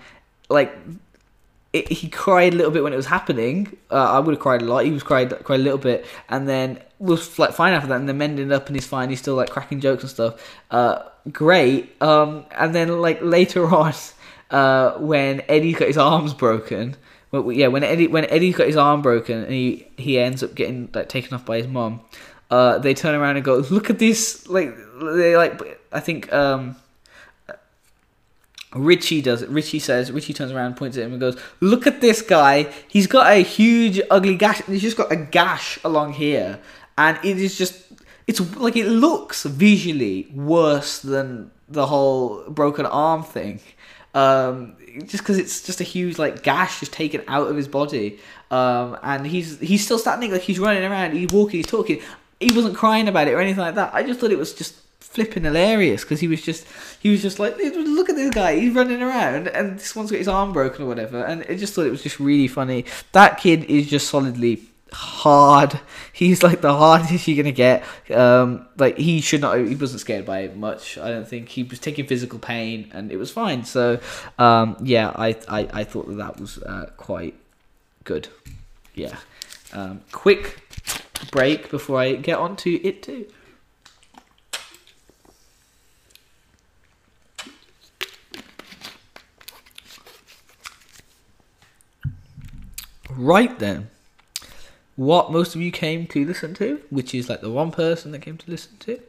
like it, he cried a little bit when it was happening. Uh, I would have cried a lot. He was cried cried a little bit, and then was like fine after that, and then mending up and he's fine. He's still like cracking jokes and stuff. Uh, great. Um, and then like later on, uh, when Eddie's got his arms broken well, yeah, when Eddie when Eddie got his arm broken and he he ends up getting like taken off by his mom, uh, they turn around and go, "Look at this!" Like they like I think um, Richie does it. Richie says Richie turns around, points at him, and goes, "Look at this guy! He's got a huge, ugly gash. He's just got a gash along here, and it is just." It's like it looks visually worse than the whole broken arm thing. Um, just because it's just a huge like gash just taken out of his body, um, and he's he's still standing like he's running around, he's walking, he's talking. He wasn't crying about it or anything like that. I just thought it was just flipping hilarious because he was just he was just like look at this guy he's running around and this one's got his arm broken or whatever and I just thought it was just really funny that kid is just solidly hard. He's like the hardest you're gonna get. Um, like he should not. He wasn't scared by it much. I don't think he was taking physical pain, and it was fine. So um, yeah, I, I I thought that that was uh, quite good. Yeah. Um, quick break before I get on to It Two. Right then what most of you came to listen to, which is like the one person that came to listen to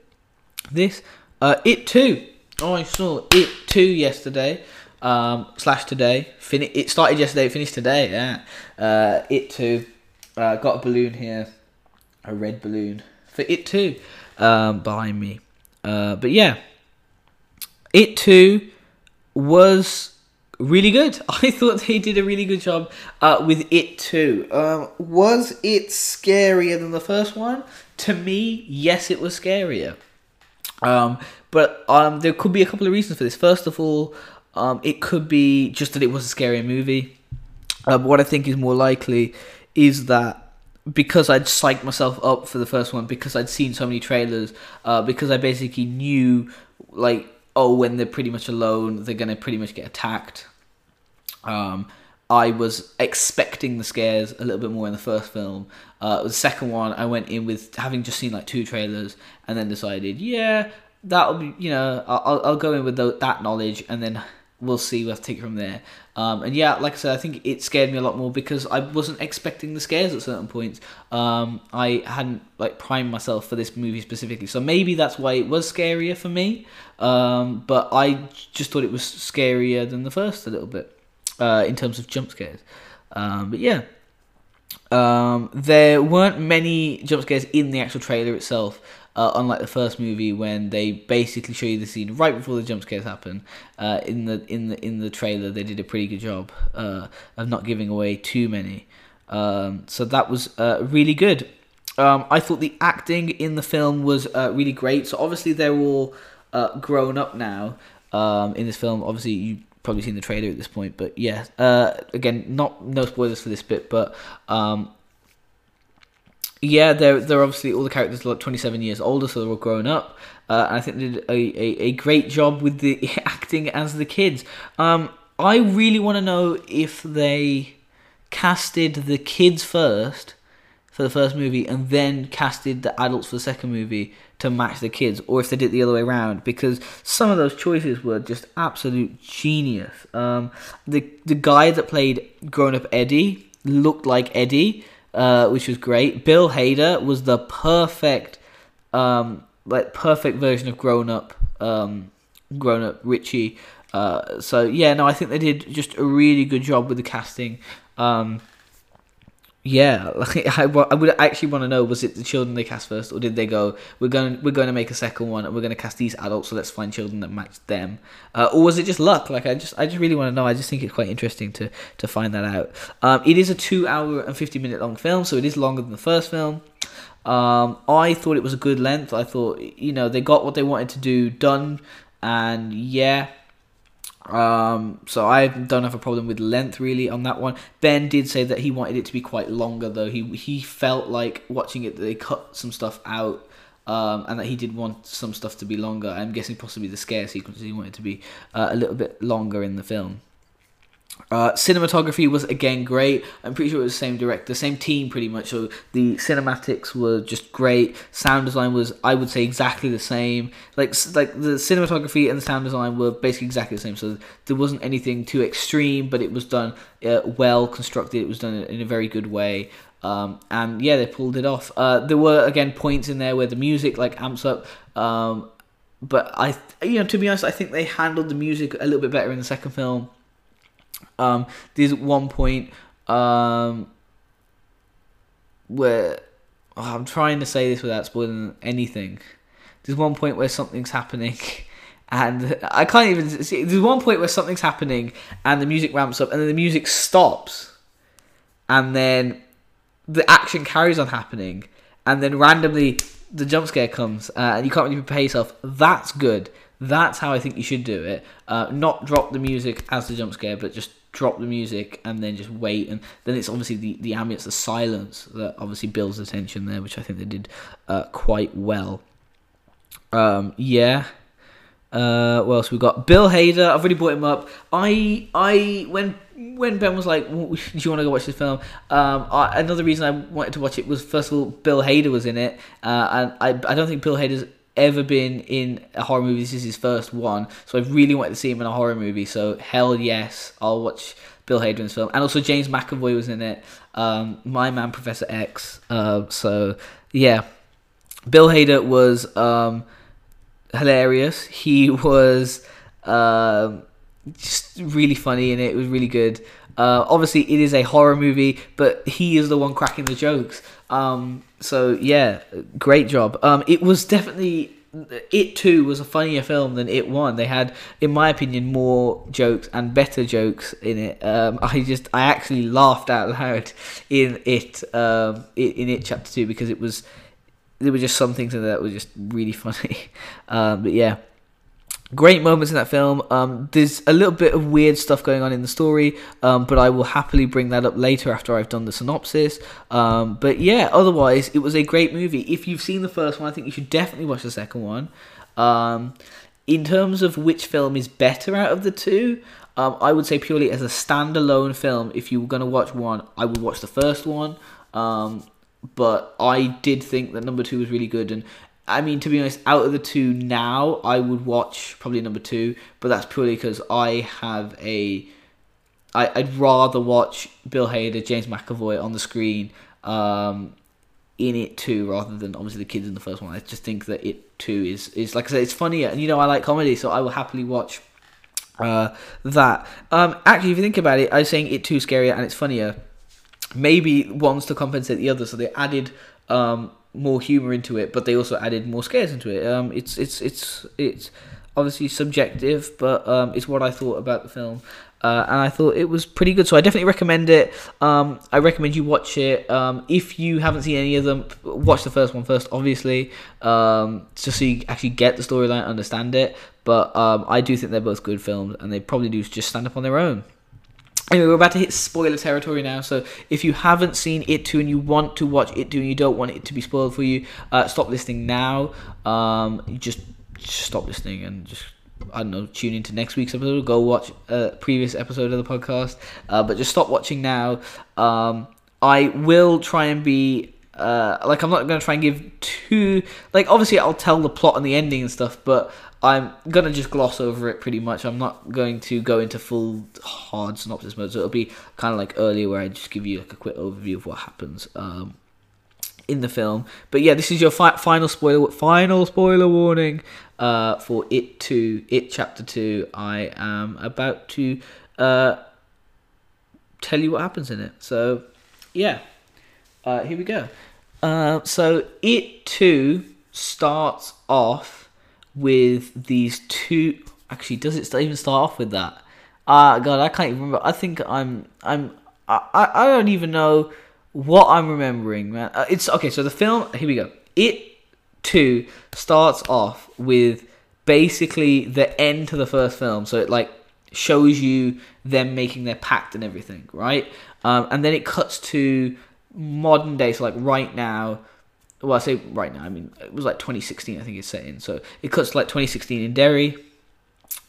this. Uh, It Two. Oh, I saw It Two yesterday. Um, slash today. Fin- it started yesterday. It finished today. Yeah. Uh, It Two. Uh, got a balloon here, a red balloon for It Two, um, behind me. Uh, but yeah, It Two was really good. I thought they did a really good job uh, with It Two. Um, was it scarier than the first one? To me, yes, it was scarier. Um, but um, there could be a couple of reasons for this. First of all, um, it could be just that it was a scarier movie. Uh, but what I think is more likely is that because I'd psyched myself up for the first one, because I'd seen so many trailers, uh, because I basically knew like oh, when they're pretty much alone, they're gonna pretty much get attacked. Um, I was expecting the scares a little bit more in the first film. Uh, the second one, I went in with having just seen like two trailers, and then decided, yeah, that'll be, you know, I'll, I'll go in with that knowledge, and then we'll see to take from there. Um, and yeah, like I said, I think it scared me a lot more because I wasn't expecting the scares at certain points. Um, I hadn't like primed myself for this movie specifically, so maybe that's why it was scarier for me. Um, but I just thought it was scarier than the first a little bit. uh, in terms of jump scares. Um, but yeah, um, there weren't many jump scares in the actual trailer itself. Uh, unlike the first movie, when they basically show you the scene right before the jump scares happen, uh, in the in the in the trailer they did a pretty good job uh, of not giving away too many. Um, so that was uh, really good. Um, I thought the acting in the film was uh, really great. So obviously they're all uh, grown up now um, in this film. Obviously you probably seen the trailer at this point, but yeah. again, not no spoilers for this bit, but um, yeah, they're they're obviously all the characters are like 27 years older, so they're all grown up. Uh, I think they did a, a, a, great job with the acting as the kids. Um, I really want to know if they casted the kids first for the first movie and then casted the adults for the second movie to match the kids, or if they did it the other way around. Because some of those choices were just absolute genius. Um, the the guy that played grown up Eddie looked like Eddie uh, which was great. Bill Hader was the perfect, um, like perfect version of grown up, um, grown up Richie. Uh, so yeah, no, I think they did just a really good job with the casting. Um, yeah, like I, I would actually want to know was it the children they cast first, or did they go we're going we're going to make a second one and we're going to cast these adults, so let's find children that match them, uh, or was it just luck? Like I just I just really want to know. I just think it's quite interesting to to find that out. Um, it is a two hour and fifty minute long film, so it is longer than the first film. Um, I thought it was a good length. I thought you know they got what they wanted to do done, and yeah, um, so I don't have a problem with length really on that one. Ben did say that he wanted it to be quite longer though. He he felt like watching it they cut some stuff out. Um, and that he did want some stuff to be longer. I'm guessing possibly the scare sequences he wanted to be uh, a little bit longer in the film. Uh, cinematography was again great. I'm pretty sure it was the same director, same team pretty much. So the cinematics were just great. Sound design was, I would say, exactly the same. Like like the cinematography and the sound design were basically exactly the same. So there wasn't anything too extreme, but it was done uh, well constructed. It was done in a very good way. Um, and yeah, they pulled it off. Uh, there were again points in there where the music like amps up. Um, but I, you know, to be honest, I think they handled the music a little bit better in the second film. Um, there's one point um, where oh, I'm trying to say this without spoiling anything. There's one point where something's happening, and I can't even see. There's one point where something's happening, and the music ramps up, and then the music stops, and then the action carries on happening, and then randomly the jump scare comes, uh, and you can't really prepare yourself. That's good. That's how I think you should do it. Uh, not drop the music as the jump scare, but just drop the music and then just wait. And then it's obviously the, the ambience, the silence that obviously builds the tension there, which I think they did uh, quite well. Um, yeah. Uh, what else we got? Bill Hader. I've already brought him up. I I when when Ben was like, "Do you want to go watch this film?" Um, I, another reason I wanted to watch it was first of all, Bill Hader was in it, uh, and I I don't think Bill Hader's ever been in a horror movie. This is his first one, so I really wanted to see him in a horror movie. So hell yes, I'll watch Bill Hader in this film. And also James McAvoy was in it. Um, my man Professor X. Uh, so yeah, Bill Hader was um, hilarious. He was um, just really funny and it. It was really good. Uh, obviously, it is a horror movie, but he is the one cracking the jokes. Um, so yeah, great job. Um, it was definitely It Two was a funnier film than it one. They had, in my opinion, more jokes and better jokes in it. Um, I just I actually laughed out loud in it um, in it chapter two because it was there were just some things in there that were just really funny. Um, but yeah, Great moments in that film. Um, there's a little bit of weird stuff going on in the story, um, but I will happily bring that up later after I've done the synopsis. Um, but yeah, otherwise, it was a great movie. If you've seen the first one, I think you should definitely watch the second one. Um, in terms of which film is better out of the two, um, I would say purely as a standalone film, if you were going to watch one, I would watch the first one. Um, but I did think that number two was really good, and I mean, to be honest, out of the two now, I would watch probably number two, but that's purely because I have a. I, I'd rather watch Bill Hader, James McAvoy on the screen um, in It Two, rather than obviously the kids in the first one. I just think that It Two is is like I said, it's funnier, and you know I like comedy, so I will happily watch uh, that. Um, actually, if you think about it, I was saying It Two scarier and it's funnier. Maybe one's to compensate the other, so they added um, more humor into it, but they also added more scares into it. Um, it's it's it's it's obviously subjective, but um, it's what I thought about the film. Uh, and I thought it was pretty good, so I definitely recommend it. Um, I recommend you watch it. Um, if you haven't seen any of them, watch the first one first, obviously, um, just so you actually get the storyline, understand it. But um, I do think they're both good films, and they probably do just stand up on their own. Anyway, we're about to hit spoiler territory now. So if you haven't seen It 2 and you want to watch It 2 and you don't want it to be spoiled for you, uh, stop listening now. Um, just, just stop listening and just I don't know, tune into next week's episode. Go watch a previous episode of the podcast. Uh, but just stop watching now. Um, I will try and be uh, like I'm not gonna try and give too like obviously I'll tell the plot and the ending and stuff, but I'm gonna just gloss over it pretty much. I'm not going to go into full hard synopsis mode, so it'll be kind of like earlier where I just give you like a quick overview of what happens. Um, in the film. But yeah, this is your fi- final spoiler final spoiler warning uh, for It 2, It Chapter 2. I am about to uh, tell you what happens in it. So yeah, uh, here we go. Uh, so It 2 starts off with these two. Actually, does it even start off with that? Ah, uh, God, I can't even remember. I think I'm, I'm, I, I don't even know what I'm remembering, man. Uh, it's okay. So the film. Here we go. It two starts off with basically the end to the first film. So it like shows you them making their pact and everything, right? Um, and then it cuts to modern day, so like right now. Well, I say right now. I mean, it was like 2016. I think it's set in. So it cuts like 2016 in Derry,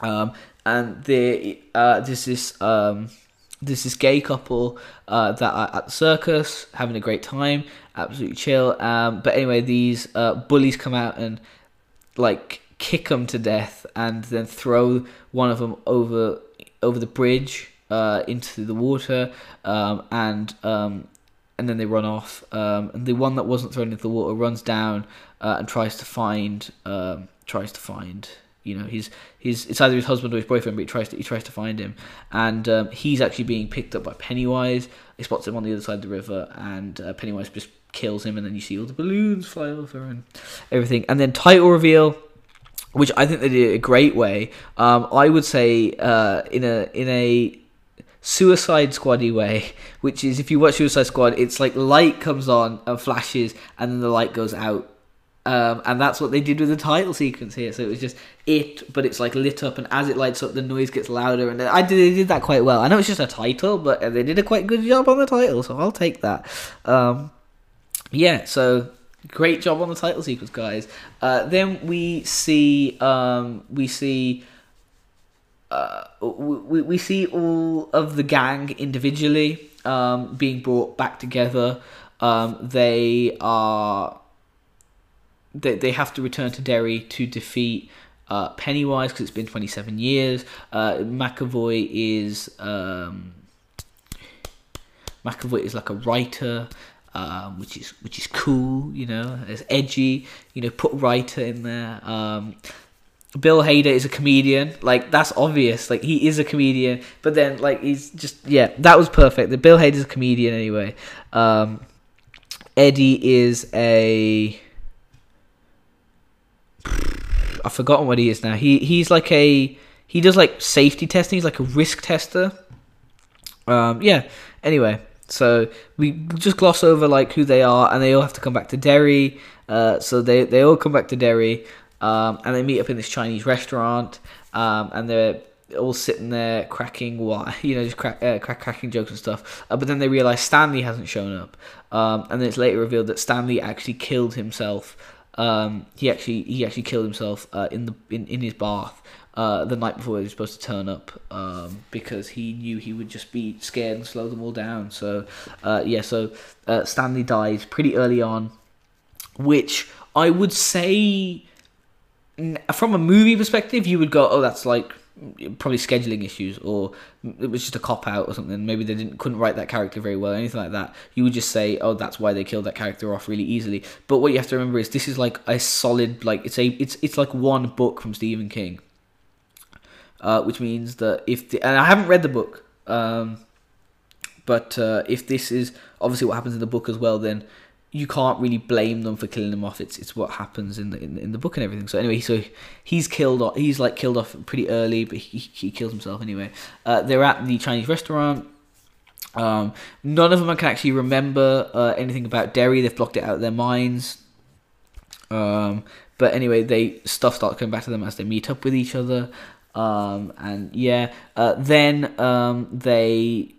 um, and there, uh, there's this um, there's this gay couple uh, that are at the circus having a great time, absolutely chill. Um, but anyway, these uh, bullies come out and like kick them to death, and then throw one of them over over the bridge uh, into the water, um, and um, and then they run off. Um, and the one that wasn't thrown into the water runs down uh, and tries to find um, tries to find you know he's he's it's either his husband or his boyfriend but he tries to he tries to find him. And um, he's actually being picked up by Pennywise. He spots him on the other side of the river and uh, Pennywise just kills him and then you see all the balloons fly over and everything. And then title reveal which I think they did a great way. Um, I would say uh, in a in a Suicide Squaddy way, which is if you watch Suicide Squad, it's like light comes on and flashes, and then the light goes out, um, and that's what they did with the title sequence here. So it was just it, but it's like lit up, and as it lights up, the noise gets louder. And I did, they did that quite well. I know it's just a title, but they did a quite good job on the title, so I'll take that. Um, yeah, so great job on the title sequence, guys. Uh, then we see um, we see. Uh, we, we see all of the gang individually um, being brought back together. Um, they are they, they have to return to Derry to defeat uh, Pennywise because it's been 27 years. Uh, McAvoy is um, McAvoy is like a writer, um, which is which is cool. You know, it's edgy. You know, put writer in there. Um, Bill Hader is a comedian. Like that's obvious. Like he is a comedian, but then like he's just yeah, that was perfect. The Bill Hader's a comedian anyway. Um, Eddie is a I've forgotten what he is now. He he's like a he does like safety testing. He's like a risk tester. Um, yeah. Anyway, so we just gloss over like who they are, and they all have to come back to Derry. Uh, so they they all come back to Derry, um, and they meet up in this Chinese restaurant, um, and they're all sitting there cracking you know just crack, uh, crack, cracking jokes and stuff. Uh, but then they realize Stanley hasn't shown up, um, and then it's later revealed that Stanley actually killed himself um, he actually he actually killed himself uh, in the in, in his bath uh, the night before he was supposed to turn up um, because he knew he would just be scared and slow them all down. So uh, yeah, so uh, Stanley dies pretty early on, which I would say from a movie perspective you would go, oh that's like probably scheduling issues or it was just a cop out or something. Maybe they didn't couldn't write that character very well or anything like that. You would just say oh that's why they killed that character off really easily. But what you have to remember is this is like a solid like it's a it's it's like one book from Stephen King. Uh, which means that if the, and I haven't read the book, um, but uh, if this is obviously what happens in the book as well, then you can't really blame them for killing them off. It's it's what happens in the in, in the book and everything. So anyway, so he's killed. Off, he's like killed off pretty early, but he, he kills himself anyway. Uh, they're at the Chinese restaurant. Um, none of them can actually remember uh, anything about Derry. They've blocked it out of their minds. Um, but anyway, they stuff starts coming back to them as they meet up with each other. Um, and yeah, uh, then um, they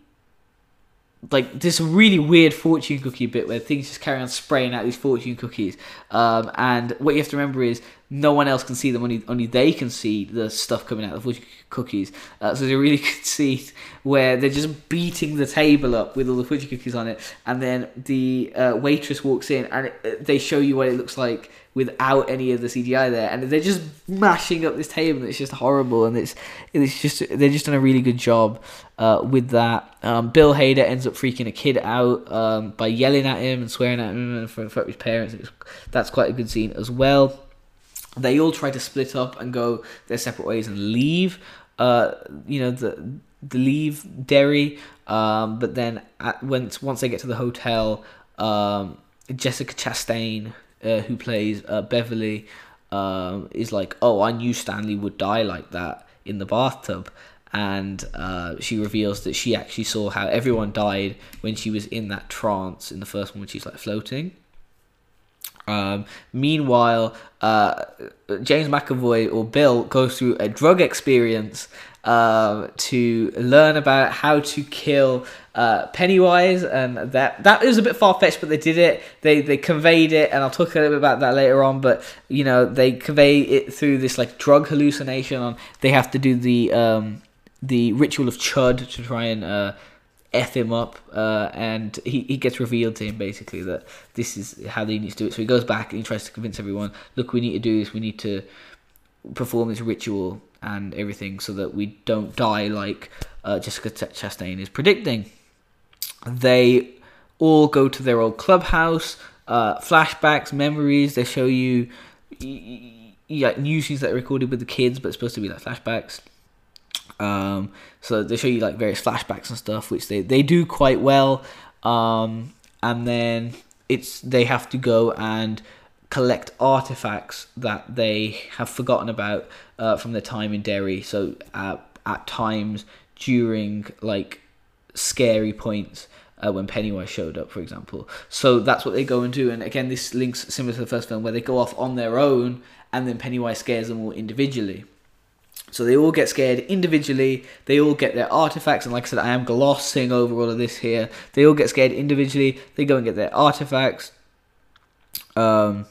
like this really weird fortune cookie bit where things just carry on spraying out these fortune cookies. Um, and what you have to remember is no one else can see them; only only they can see the stuff coming out of the fortune cookies. Uh, so there's a really good scene where they're just beating the table up with all the fortune cookies on it, and then the uh, waitress walks in and it, they show you what it looks like without any of the CGI there, and they're just mashing up this table. And it's just horrible, and it's it's just they're just done a really good job uh, with that. Um, Bill Hader ends up freaking a kid out um, by yelling at him and swearing at him in front of his parents. that's quite a good scene as well. They all try to split up and go their separate ways and leave. Uh, you know the the leave Derry, um, but then at, once once they get to the hotel, um, Jessica Chastain uh, who plays uh, Beverly, um, is like, "Oh, I knew Stanley would die like that in the bathtub," and uh, she reveals that she actually saw how everyone died when she was in that trance in the first one when she's like floating. Um, meanwhile, uh, James McAvoy or Bill goes through a drug experience uh, to learn about how to kill uh, Pennywise, and that that is a bit far fetched, but they did it. They they conveyed it, and I'll talk a little bit about that later on. But you know, they convey it through this like drug hallucination. On they have to do the um, the ritual of Chud to try and uh, f him up, uh, and he, he gets revealed to him basically that this is how they need to do it. So he goes back and he tries to convince everyone, look, we need to do this. We need to perform this ritual and everything so that we don't die like uh, Jessica Chastain is predicting. They all go to their old clubhouse, uh, flashbacks, memories. They show you like new scenes that are recorded with the kids, but it's supposed to be like flashbacks. Um, so they show you like various flashbacks and stuff, which they, they do quite well. Um, and then it's they have to go and collect artifacts that they have forgotten about uh, from their time in Derry. So uh, at times during like scary points. Uh, when Pennywise showed up, for example. So that's what they go and do. And again, this links similar to the first film, where they go off on their own, and then Pennywise scares them all individually. So they all get scared individually. They all get their artifacts, and like I said, I am glossing over all of this here. They all get scared individually. They go and get their artifacts. Um,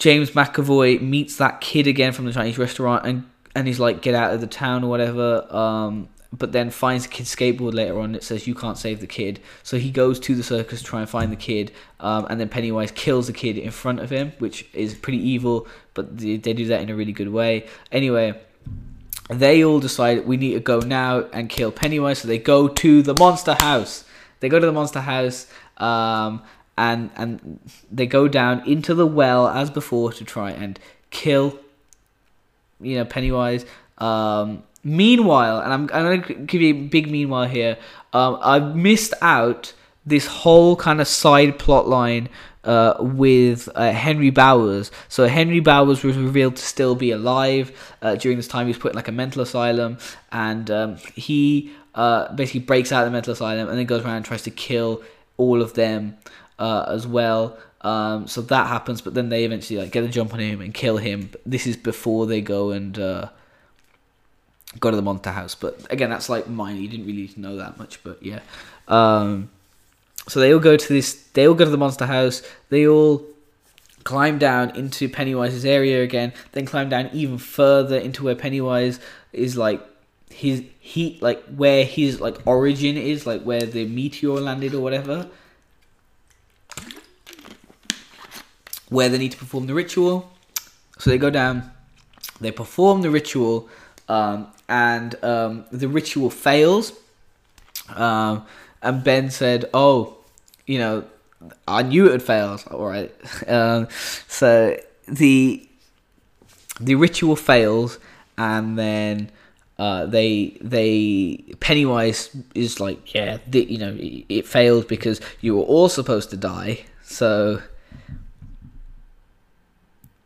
James McAvoy meets that kid again from the Chinese restaurant, and and he's like, "Get out of the town" or whatever. Um, but then finds the kid's skateboard later on. It says you can't save the kid, so he goes to the circus to try and find the kid. Um, and then Pennywise kills the kid in front of him, which is pretty evil, but they, they do that in a really good way. Anyway, they all decide we need to go now and kill Pennywise, so they go to the monster house. They go to the monster house. Um, and and they go down into the well as before to try and kill you know Pennywise. Um, meanwhile, and I'm, I'm to give you a big meanwhile here. Um, I missed out this whole kind of side plot line uh, with uh, Henry Bowers. So Henry Bowers was revealed to still be alive uh, during this time. He was put in like a mental asylum, and um, he uh, basically breaks out of the mental asylum and then goes around and tries to kill all of them uh, as well. Um, so that happens, but then they eventually like get a jump on him and kill him. This is before they go and uh, go to the monster house. But again, that's like minor. You didn't really know that much, but yeah. Um, so they all go to this. They all go to the monster house. They all climb down into Pennywise's area again. Then climb down even further into where Pennywise is like his he like where his like origin is, like where the meteor landed or whatever. Where they need to perform the ritual. So they go down, they perform the ritual, um, and um, the ritual fails. Um, and Ben said, "Oh, you know, I knew it would fail." All right. Um, so the the ritual fails, and then uh, they they Pennywise is like, yeah, the, you know, it, it failed because you were all supposed to die, so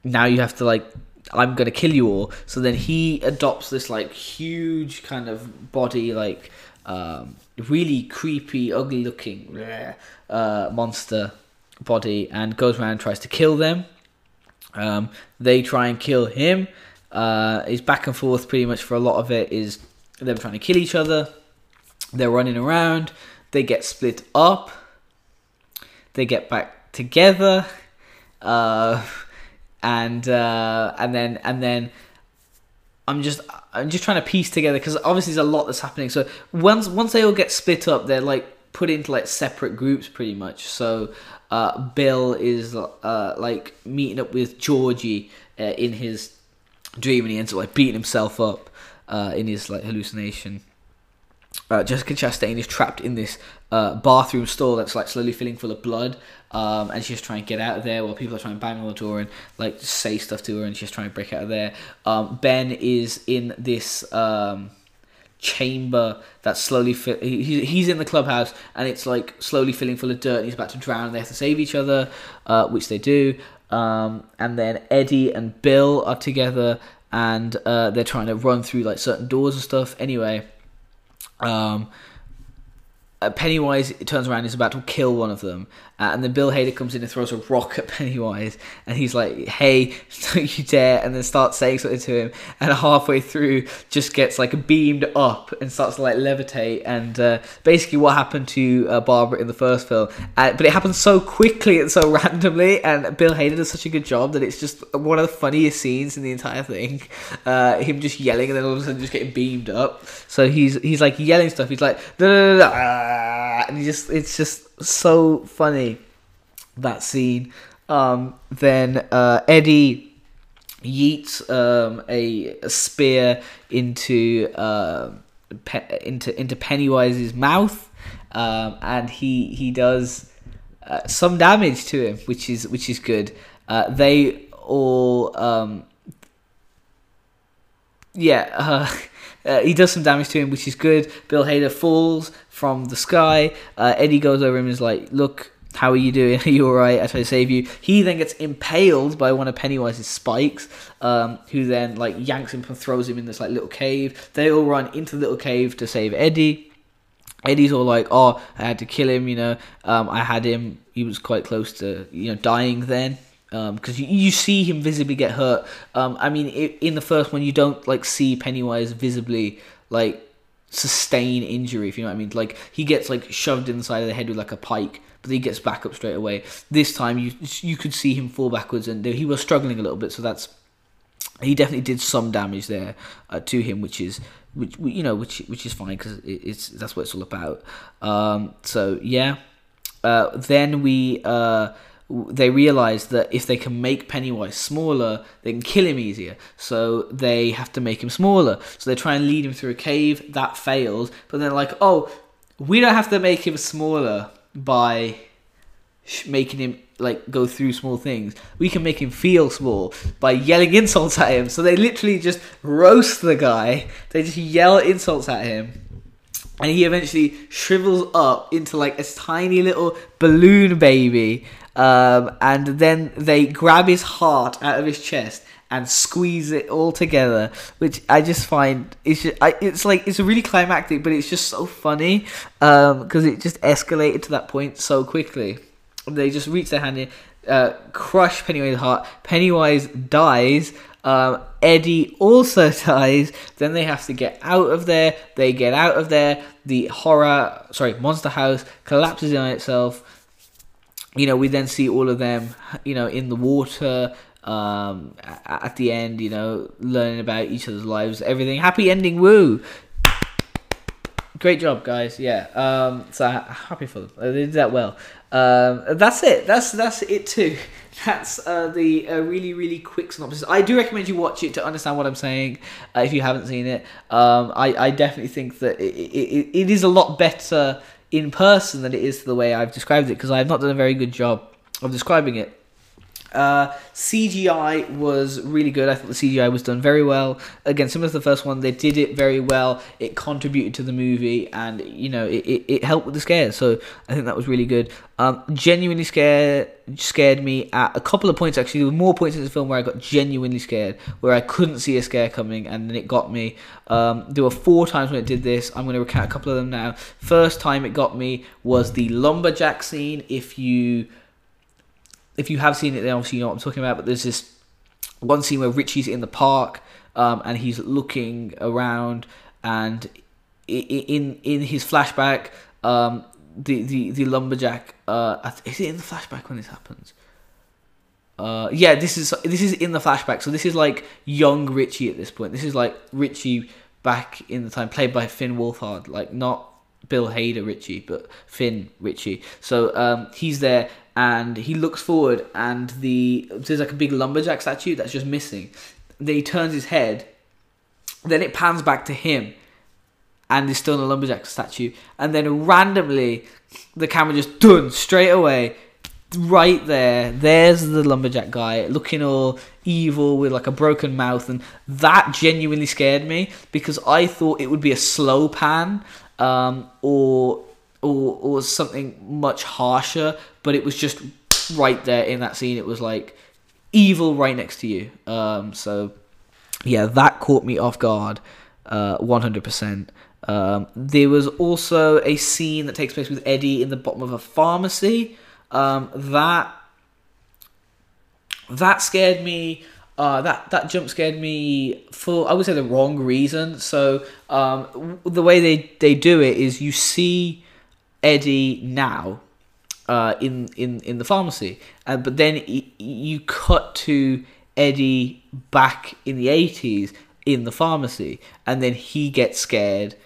now you have to like I'm gonna kill you all. So then he adopts this like huge kind of body, like um, really creepy, ugly looking uh, monster body, and goes around and tries to kill them. Um, they try and kill him. Uh, his back and forth pretty much for a lot of it is them trying to kill each other. They're running around. They get split up. They get back together. Uh, and uh, and then and then I'm just I'm just trying to piece together because obviously there's a lot that's happening. So once once they all get split up, they're like put into like separate groups pretty much. So uh, Bill is uh, like meeting up with Georgie uh, in his dream, and he ends up like beating himself up uh, in his like hallucination. Uh, Jessica Chastain is trapped in this uh, bathroom stall that's like slowly filling full of blood, um, and she's trying to get out of there while people are trying to bang on the door and like say stuff to her, and she's trying to break out of there. Um, ben is in this um, chamber that's slowly fi- he, he's in the clubhouse, and it's like slowly filling full of dirt, and he's about to drown. And they have to save each other, uh, which they do. Um, and then Eddie and Bill are together, and uh, they're trying to run through like certain doors and stuff. Anyway um, uh, Pennywise turns around and is about to kill one of them, uh, and then Bill Hader comes in and throws a rock at Pennywise, and he's like, "Hey, don't you dare!" and then starts saying something to him, and halfway through just gets like beamed up and starts to like levitate, and uh, basically what happened to uh, Barbara in the first film, uh, but it happens so quickly and so randomly, and Bill Hader does such a good job that it's just one of the funniest scenes in the entire thing. Uh, him just yelling and then all of a sudden just getting beamed up. So he's he's like yelling stuff. He's like, and he just it's just so funny that scene. Um, then uh, Eddie yeets um, a, a, spear into uh, pe- into into Pennywise's mouth, um, and he he does uh, some damage to him, which is which is good. Uh, they all um, yeah. Uh, he does some damage to him, which is good. Bill Hader falls from the sky. Uh, Eddie goes over him and is like, "Look, how are you doing? Are you alright? I try to save you." He then gets impaled by one of Pennywise's spikes, um, who then like yanks him and throws him in this like little cave. They all run into the little cave to save Eddie. Eddie's all like, "Oh, I had to kill him. You know, um, I had him. He was quite close to you know dying then." Because um, you, you see him visibly get hurt. Um, I mean, it, in the first one, you don't like see Pennywise visibly like sustain injury. If you know what I mean, like he gets like shoved in the side of the head with like a pike, but he gets back up straight away. This time, you you could see him fall backwards, and he was struggling a little bit. So that's he definitely did some damage there uh, to him, which is which you know which which is fine because it, it's that's what it's all about. Um, so yeah, uh, then we. Uh, they realize that if they can make Pennywise smaller, they can kill him easier. So they have to make him smaller. So they try and lead him through a cave. That fails. But they're like, oh, we don't have to make him smaller by making him like go through small things. We can make him feel small by yelling insults at him. So they literally just roast the guy. They just yell insults at him. And he eventually shrivels up into like a tiny little balloon baby um, and then they grab his heart out of his chest and squeeze it all together, which I just find it's I, it's like it's really climactic, but it's just so funny because um, it just escalated to that point so quickly. They just reach their hand in, uh, crush Pennywise's heart. Pennywise dies. Um, Eddie also dies. Then they have to get out of there. They get out of there. The horror, sorry, monster house collapses in on itself you know, we then see all of them, you know, in the water um, at the end, you know, learning about each other's lives, everything. Happy ending, woo! Great job, guys. Yeah. Um, so happy for them. They did that well. Um, that's it. That's that's It Two. That's uh, the uh, really really quick synopsis. I do recommend you watch it to understand what I'm saying. Uh, if you haven't seen it, um, I I definitely think that it, it, it is a lot better in person than it is the way I've described it because I have not done a very good job of describing it. Uh, CGI was really good. I thought the CGI was done very well. Again, similar to the first one, they did it very well. It contributed to the movie, and you know, it, it, it helped with the scares. So I think that was really good. Um, genuinely scared scared me at a couple of points. Actually, there were more points in the film where I got genuinely scared, where I couldn't see a scare coming, and then it got me. Um, there were four times when it did this. I'm going to recount a couple of them now. First time it got me was the lumberjack scene. If you if you have seen it, then obviously you know what I'm talking about. But there's this one scene where Richie's in the park um, and he's looking around, and in in his flashback, um, the, the the lumberjack uh, is it in the flashback when this happens? Uh, yeah, this is this is in the flashback. So this is like young Richie at this point. This is like Richie back in the time, played by Finn Wolfhard, like not Bill Hader Richie, but Finn Richie. So um, he's there, and he looks forward, and the there's like a big lumberjack statue that's just missing. Then he turns his head, then it pans back to him, and there's still a lumberjack statue, and then randomly the camera just done straight away. Right there, there's the lumberjack guy looking all evil with like a broken mouth, and that genuinely scared me because I thought it would be a slow pan um, or or or something much harsher, but it was just right there in that scene. It was like evil right next to you. Um, so yeah, that caught me off guard, uh, one hundred percent. Um, there was also a scene that takes place with Eddie in the bottom of a pharmacy. Um, that that scared me. Uh, that that jump scared me for I would say the wrong reason. So um, the way they they do it is you see Eddie now uh, in in in the pharmacy, uh, but then you cut to Eddie back in the eighties in the pharmacy, and then he gets scared,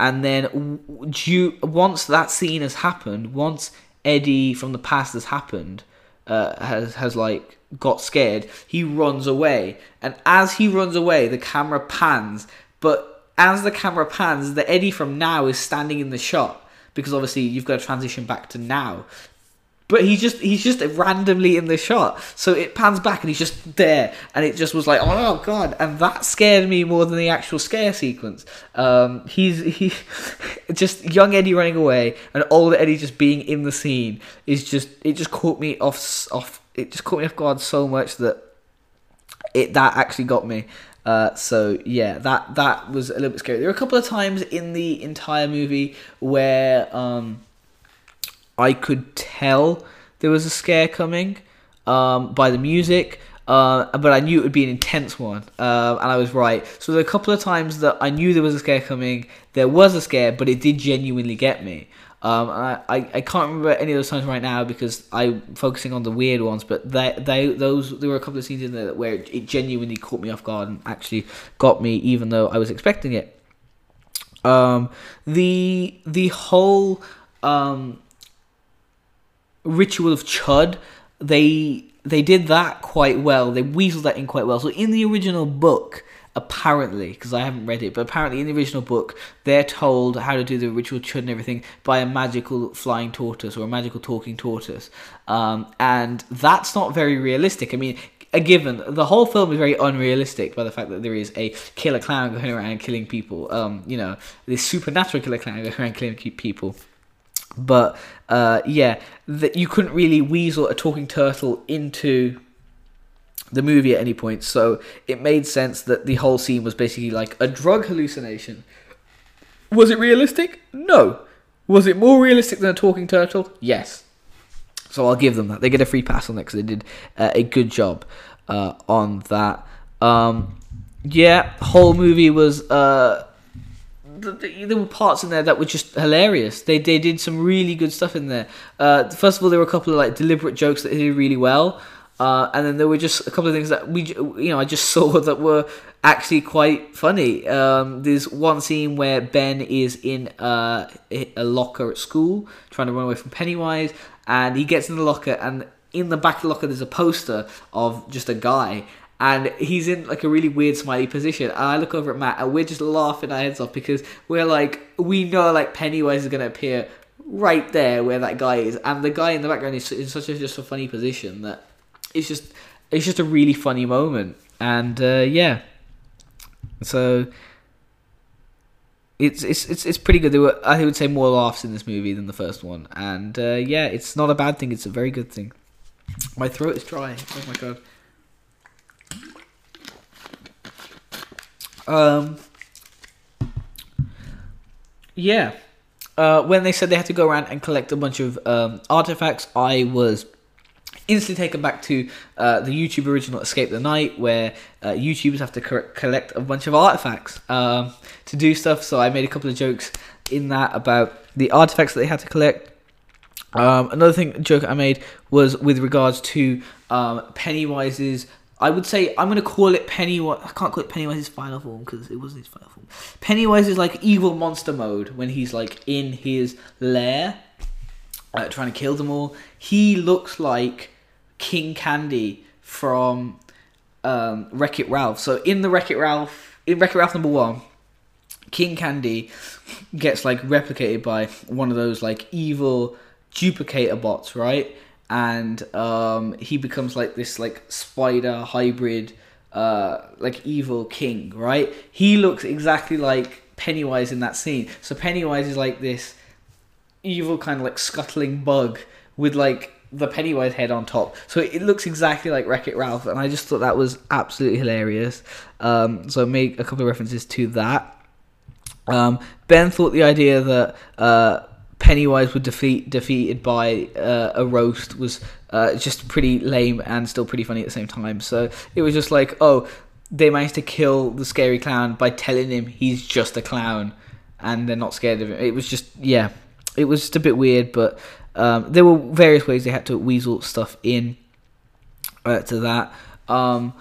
and then you once that scene has happened, once Eddie from the past has happened, uh, has has like got scared, he runs away, and as he runs away, the camera pans, but as the camera pans, the Eddie from now is standing in the shot because obviously you've got to transition back to now. But he's just he's just randomly in the shot, so it pans back and he's just there, and it just was like, oh god, and that scared me more than the actual scare sequence. Um, he's he just young Eddie running away and old Eddie just being in the scene is just it just caught me off off it just caught me off guard so much that it that actually got me. Uh, so yeah, that that was a little bit scary. There were a couple of times in the entire movie where um, I could tell there was a scare coming um, by the music, uh, but I knew it would be an intense one, uh, and I was right. So there were a couple of times that I knew there was a scare coming. There was a scare, but it did genuinely get me. Um, I, I, can't remember any of those times right now because I'm focusing on the weird ones, but they, they those there were a couple of scenes in there where it genuinely caught me off guard and actually got me, even though I was expecting it. Um, the the whole um, ritual of Chud, they they did that quite well. They weaseled that in quite well. So in the original book, apparently, because I haven't read it, but apparently in the original book, they're told how to do the ritual chud and everything by a magical flying tortoise or a magical talking tortoise. Um, and that's not very realistic. I mean, a given, the whole film is very unrealistic by the fact that there is a killer clown going around killing people. Um, you know, this supernatural killer clown going around killing people. But uh, yeah, that you couldn't really weasel a talking turtle into the movie at any point. So it made sense that the whole scene was basically like a drug hallucination. Was it realistic? No. Was it more realistic than a talking turtle? Yes. So I'll give them that. They get a free pass on that because they did uh, a good job uh, on that. Um, yeah, whole movie was. Uh, there were parts in there that were just hilarious. They they did some really good stuff in there. Uh, first of all, there were a couple of like deliberate jokes that they did really well. Uh, and then there were just a couple of things that we, you know, I just saw that were actually quite funny. Um, there's one scene where Ben is in a, a locker at school trying to run away from Pennywise, and he gets in the locker, and in the back of the locker there's a poster of just a guy, and he's in like a really weird smiley position. And I look over at Matt, and we're just laughing our heads off because we're like, we know like Pennywise is gonna appear right there where that guy is, and the guy in the background is in such a just a funny position that it's just it's just a really funny moment, and uh, yeah, so it's it's it's it's pretty good. There were I would say more laughs in this movie than the first one, and uh, yeah, it's not a bad thing. It's a very good thing. My throat is dry. Oh my god. Um. Yeah. Uh, when they said they had to go around and collect a bunch of um, artifacts, I was instantly taken back to uh, the YouTube original Escape the Night, where uh, YouTubers have to co- collect a bunch of artifacts um, to do stuff. So I made a couple of jokes in that about the artifacts that they had to collect. Um, another thing joke I made was with regards to um, Pennywise's. I would say I'm gonna call it Pennywise. I can't call it Pennywise's final form because it wasn't his final form. Pennywise is like evil monster mode when he's like in his lair, uh, trying to kill them all. He looks like King Candy from um, Wreck It Ralph. So in the Wreck It Ralph, in Wreck It Ralph number one, King Candy gets like replicated by one of those like evil duplicator bots, right? And um, he becomes like this like spider hybrid, uh, like evil king, right? He looks exactly like Pennywise in that scene. So Pennywise is like this evil kind of like scuttling bug with like the Pennywise head on top. So it looks exactly like Wreck It Ralph, and I just thought that was absolutely hilarious. Um, so I made a couple of references to that. Um, ben thought the idea that uh, Pennywise would defeat defeated by uh, a roast was uh, just pretty lame and still pretty funny at the same time. So it was just like, oh, they managed to kill the scary clown by telling him he's just a clown, and they're not scared of him. It was just yeah, it was just a bit weird, but um, there were various ways they had to weasel stuff in uh, to that. Um,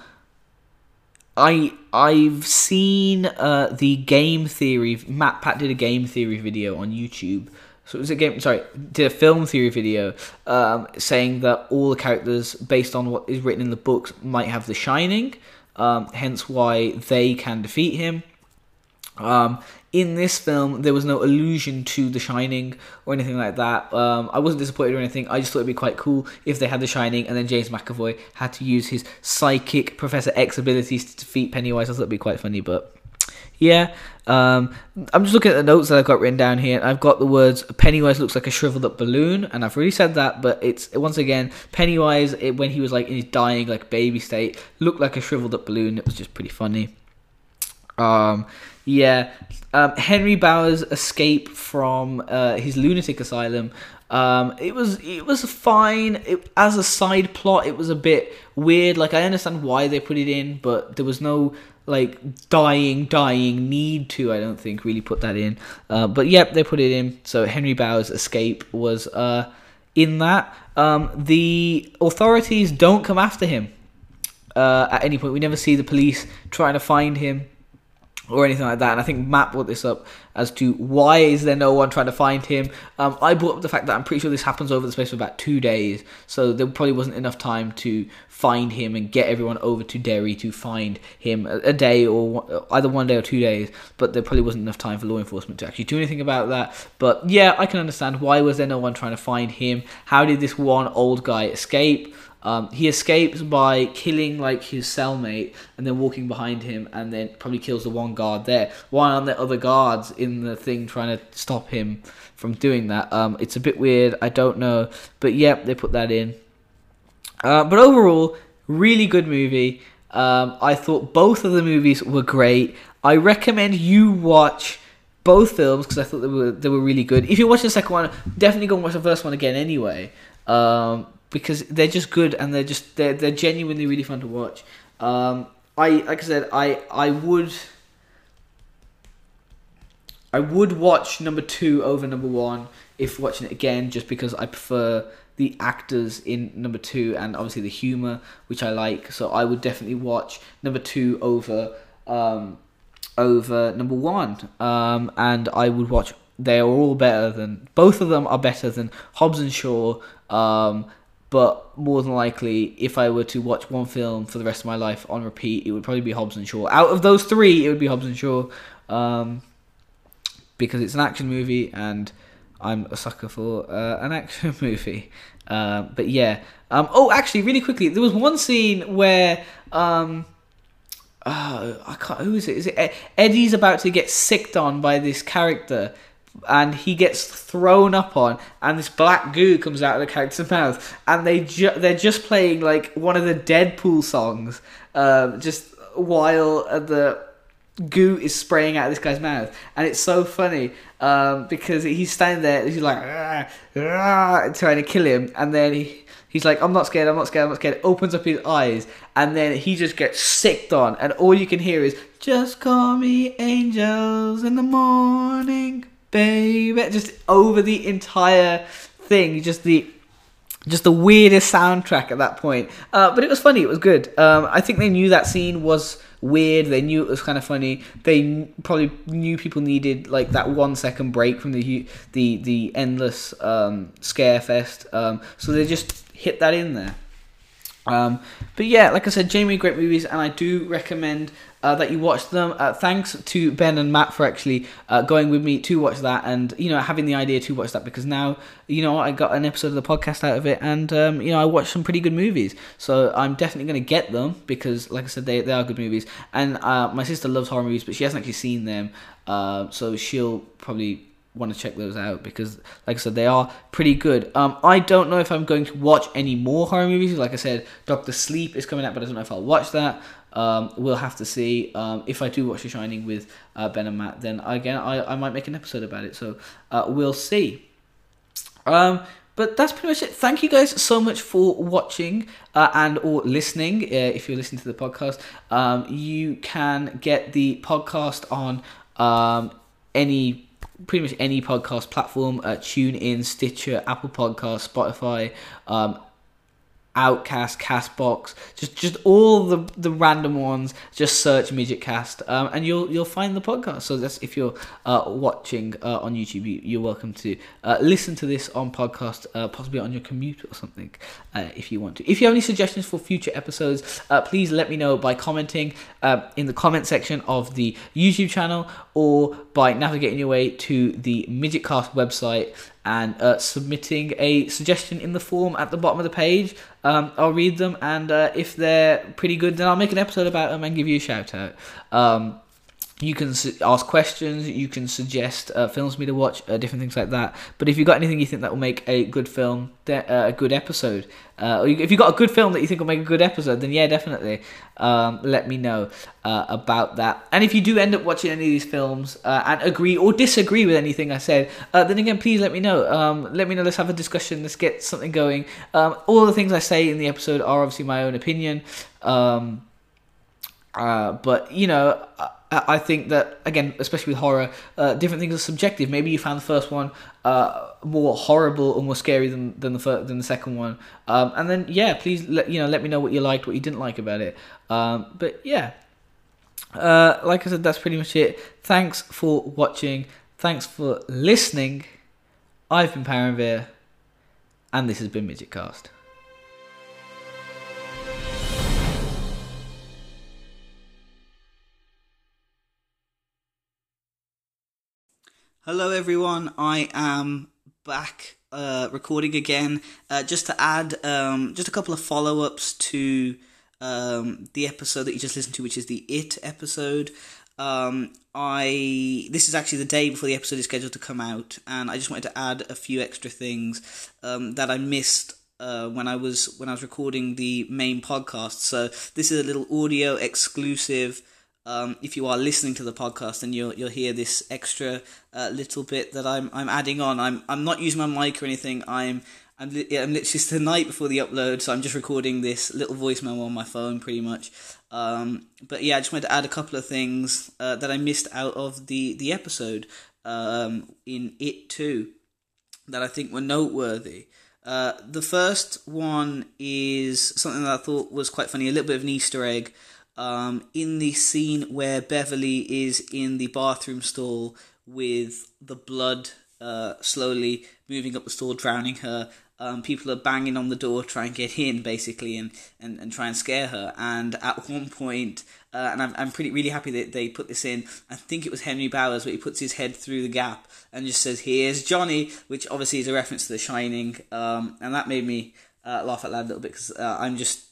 I I've seen uh, the game theory. MatPat did a game theory video on YouTube. So it was a game. Sorry, did a film theory video um, saying that all the characters, based on what is written in the books, might have the Shining. Um, hence why they can defeat him. Um, in this film, there was no allusion to The Shining or anything like that. Um, I wasn't disappointed or anything. I just thought it'd be quite cool if they had The Shining and then James McAvoy had to use his psychic Professor X abilities to defeat Pennywise. I thought it'd be quite funny, but yeah. Um, I'm just looking at the notes that I've got written down here. I've got the words Pennywise looks like a shriveled up balloon, and I've already said that, but it's once again Pennywise it, when he was like in his dying like baby state looked like a shriveled up balloon. It was just pretty funny. Um, yeah, um, Henry Bowers' escape from uh, his lunatic asylum. Um, it was it was fine. It, as a side plot, it was a bit weird. Like I understand why they put it in, but there was no like dying, dying need to. I don't think really put that in. Uh, but yep, they put it in. So Henry Bowers' escape was uh, in that. Um, the authorities don't come after him uh, at any point. We never see the police trying to find him or anything like that. And I think Matt brought this up as to why is there no one trying to find him. Um, I brought up the fact that I'm pretty sure this happens over the space of about two days, so there probably wasn't enough time to find him and get everyone over to Derry to find him a, a day or either one day or two days. But there probably wasn't enough time for law enforcement to actually do anything about that. But yeah, I can understand why was there no one trying to find him. How did this one old guy escape? Um, he escapes by killing like his cellmate and then walking behind him and then probably kills the one guard there. Why aren't there other guards in the thing trying to stop him from doing that? Um, it's a bit weird. I don't know, but yep, they put that in. Uh, but overall, really good movie. Um, I thought both of the movies were great. I recommend you watch both films because I thought they were they were really good. If you watch the second one, definitely go and watch the first one again anyway. Um, because they're just good and they're just they're they're genuinely really fun to watch. Um, I like I said, I I would I would watch number two over number one if watching it again, just because I prefer the actors in number two and obviously the humor, which I like. So I would definitely watch number two over um, over number one, um, and I would watch. They are all better than both of them are better than Hobbs and Shaw. Um, but more than likely, if I were to watch one film for the rest of my life on repeat, it would probably be Hobbs and Shaw. Out of those three, it would be Hobbs and Shaw, um, because it's an action movie and I'm a sucker for uh, an action movie. Uh, but yeah. Um, oh, actually, really quickly, there was one scene where um, uh, I can't. Who is it? Is it Eddie's about to get sicked on by this character, and he gets thrown up on, and this black goo comes out of the character's mouth, and they ju- they're just playing like one of the Deadpool songs, um, just while the goo is spraying out of this guy's mouth, and it's so funny um, because he's standing there, he's like "Ah, ah," trying to kill him, and then he. He's like, I'm not scared, I'm not scared, I'm not scared. Opens up his eyes, and then he just gets sicked on, and all you can hear is, Just call me angels in the morning, baby. Just over the entire thing, just the just the weirdest soundtrack at that point. Uh, but it was funny. It was good. Um, I think they knew that scene was weird. They knew it was kind of funny. They probably knew people needed like that one second break from the the the endless um, scare fest. Um, so they just hit that in there. Um, but yeah, like I said, Jamie, great movies, and I do recommend uh, that you watched them. Uh, thanks to Ben and Matt for actually uh, going with me to watch that, and you know having the idea to watch that because now you know I got an episode of the podcast out of it, and um, you know I watched some pretty good movies. So I'm definitely going to get them because, like I said, they they are good movies. And uh, my sister loves horror movies, but she hasn't actually seen them, uh, so she'll probably want to check those out because, like I said, they are pretty good. Um, I don't know if I'm going to watch any more horror movies. Like I said, Doctor Sleep is coming out, but I don't know if I'll watch that. Um, we'll have to see. Um, if I do watch The Shining with uh, Ben and Matt, then again, I, I might make an episode about it. So uh, we'll see. Um, but that's pretty much it. Thank you guys so much for watching uh, and or listening. Uh, if you're listening to the podcast, um, you can get the podcast on um, any pretty much any podcast platform. Uh, TuneIn, Stitcher, Apple Podcast, Spotify. Um, Outcast, Castbox, just just all the the random ones. Just search Midget Cast, um, and you'll you'll find the podcast. So that's if you're uh, watching uh, on YouTube, you, you're welcome to uh, listen to this on podcast, uh, possibly on your commute or something, uh, if you want to. If you have any suggestions for future episodes, uh, please let me know by commenting uh, in the comment section of the YouTube channel or by navigating your way to the Midget Cast website and uh, submitting a suggestion in the form at the bottom of the page. Um, I'll read them, and uh, if they're pretty good, then I'll make an episode about them and give you a shout out. Um, you can su- ask questions, you can suggest uh, films for me to watch, uh, different things like that. But if you've got anything you think that will make a good film, de- uh, a good episode, uh, or if you've got a good film that you think will make a good episode, then yeah, definitely um, let me know uh, about that. And if you do end up watching any of these films uh, and agree or disagree with anything I said, then again, please let me know. Um, let me know. Let's have a discussion. Let's get something going. Um, all the things I say in the episode are obviously my own opinion. Um, but you know, I, I think that again, especially with horror, uh, different things are subjective. Maybe you found the first one uh, more horrible or more scary than than the fir- than the second one, um, and then yeah, please let you know let me know what you liked, what you didn't like about it. Um, but yeah, uh, like I said, that's pretty much it. Thanks for watching. Thanks for listening. I've been Paranvir, and this has been Midget Hello, everyone. I am back uh, recording again. Uh, just to add, um, just a couple of follow ups to um, the episode that you just listened to, which is the It episode. Um, I this is actually the day before the episode is scheduled to come out, and I just wanted to add a few extra things um, that I missed uh, when I was when I was recording the main podcast. So this is a little audio exclusive. Um, if you are listening to the podcast, then you'll you'll hear this extra uh, little bit that I'm I'm adding on. I'm I'm not using my mic or anything. I'm I'm, li- I'm literally the night before the upload, so I'm just recording this little voice memo on my phone, pretty much. Um, but yeah, I just wanted to add a couple of things uh, that I missed out of the the episode um, in It Two that I think were noteworthy. Uh, the first one is something that I thought was quite funny, a little bit of an Easter egg. Um, in the scene where Beverly is in the bathroom stall with the blood uh, slowly moving up the stall, drowning her, um, people are banging on the door, trying to get in, basically, and, and, and try and scare her. And at one point, uh, and I'm, I'm pretty really happy that they put this in. I think it was Henry Bowers, where he puts his head through the gap and just says, "Here's Johnny," which obviously is a reference to The Shining, um, and that made me uh, laugh out loud a little bit because uh, I'm just.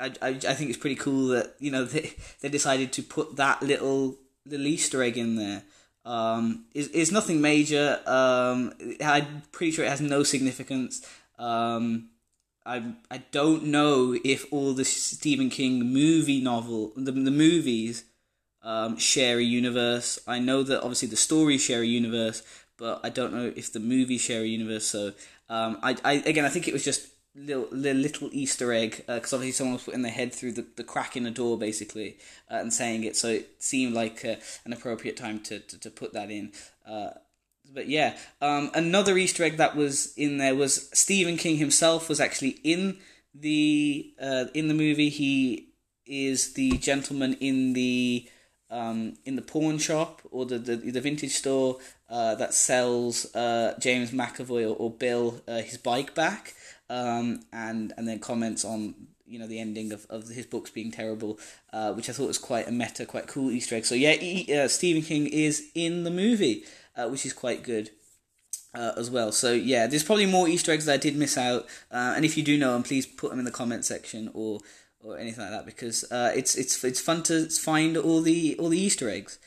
I, I, I think it's pretty cool that you know they, they decided to put that little little Easter egg in there. Um, is nothing major. Um, I'm pretty sure it has no significance. Um, I I don't know if all the Stephen King movie novel the the movies um, share a universe. I know that obviously the stories share a universe, but I don't know if the movies share a universe. So um, I I again I think it was just little little Easter egg because uh, obviously someone was putting their head through the, the crack in the door basically uh, and saying it, so it seemed like uh, an appropriate time to, to, to put that in. Uh, but yeah, um, another Easter egg that was in there was Stephen King himself was actually in the uh, in the movie. He is the gentleman in the um, in the pawn shop or the the, the vintage store uh, that sells James McAvoy or, or Bill his bike back um, and and then comments on you know the ending of, of his books being terrible, uh, which I thought was quite a meta, quite cool Easter egg. So yeah, he, uh, Stephen King is in the movie, uh, which is quite good. Uh, as well, so yeah, there's probably more Easter eggs that I did miss out, uh, and if you do know them, please put them in the comment section or or anything like that because uh, it's it's it's fun to find all the all the Easter eggs.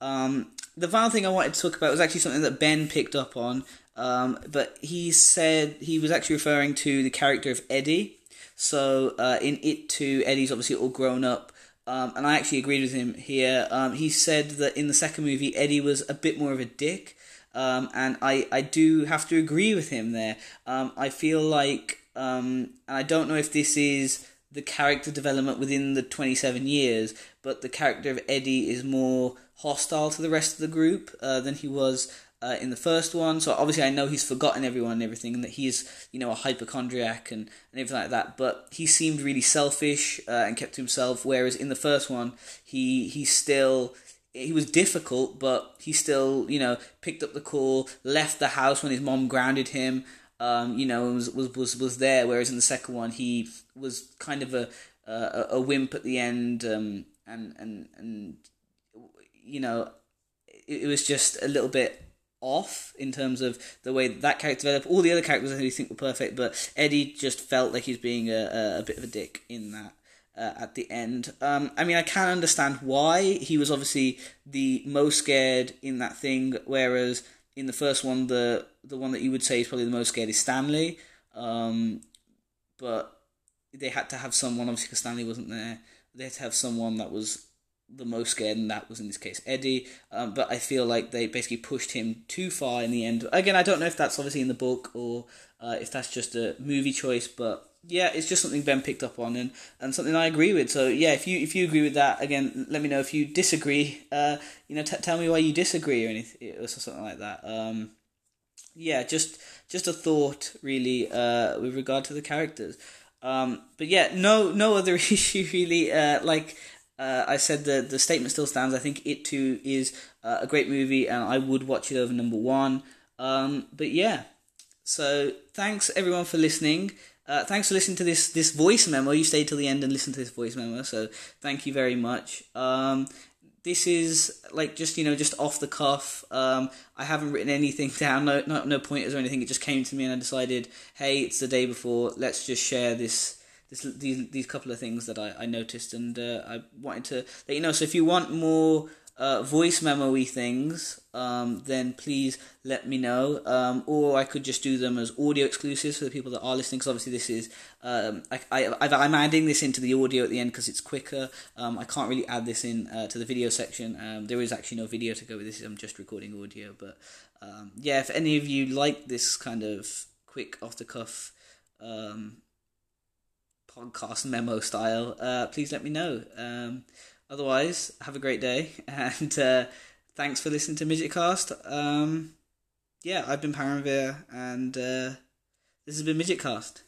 Um, the final thing I wanted to talk about was actually something that Ben picked up on, um, but he said he was actually referring to the character of Eddie. So uh, in It Two, Eddie's obviously all grown up. Um, and I actually agreed with him here. Um, he said that in the second movie, Eddie was a bit more of a dick. Um, and I, I do have to agree with him there. Um, I feel like, um, and I don't know if this is the character development within the 27 years, but the character of Eddie is more hostile to the rest of the group uh, than he was uh, in the first one. So obviously, I know he's forgotten everyone and everything, and that he is, you know, a hypochondriac and, and everything like that. But he seemed really selfish uh, and kept to himself. Whereas in the first one, he he still he was difficult, but he still, you know, picked up the call, left the house when his mom grounded him. Um, you know, was, was was was there. Whereas in the second one, he was kind of a a, a wimp at the end, um, and and and you know, it, it was just a little bit off in terms of the way that character developed. All the other characters I think were perfect, but Eddie just felt like he's being a, a, bit of a dick in that. Uh, at the end, um, I mean, I can understand why he was obviously the most scared in that thing, whereas in the first one, the the one that you would say is probably the most scared is Stanley. Um, but they had to have someone, obviously, because Stanley wasn't there. They had to have someone that was the most scared, and that was in this case Eddie. Um, but I feel like they basically pushed him too far in the end. Again, I don't know if that's obviously in the book or uh, if that's just a movie choice, but yeah, it's just something Ben picked up on and, and something I agree with. So yeah, if you if you agree with that, again, let me know. If you disagree, uh, you know, t- tell me why you disagree or anything or something like that. Um, yeah, just just a thought really uh, with regard to the characters. Um, but yeah, no no other issue really. Uh, like uh, I said the the statement still stands. I think It Two is uh, a great movie, and I would watch it over number one. Um, but yeah, so thanks everyone for listening. Uh, thanks for listening to this this voice memo. You stayed till the end and listened to this voice memo, so thank you very much. Um, this is like just you know just off the cuff. Um, I haven't written anything down, no, no no pointers or anything. It just came to me, and I decided, hey, it's the day before. Let's just share this this, these these couple of things that I, I noticed, and uh, I wanted to let you know. So if you want more uh, voice memo things, um, then please let me know. Um, or I could just do them as audio exclusives for the people that are listening. Because obviously this is um, I, I am adding this into the audio at the end because it's quicker. Um, I can't really add this in uh, to the video section. Um, there is actually no video to go with this. I'm just recording audio. But um, yeah, if any of you like this kind of quick off the cuff. Podcast memo style, uh, please let me know. Um, otherwise, have a great day and uh, thanks for listening to Midgetcast. Um, yeah, I've been Paranvir and uh, this has been Midgetcast.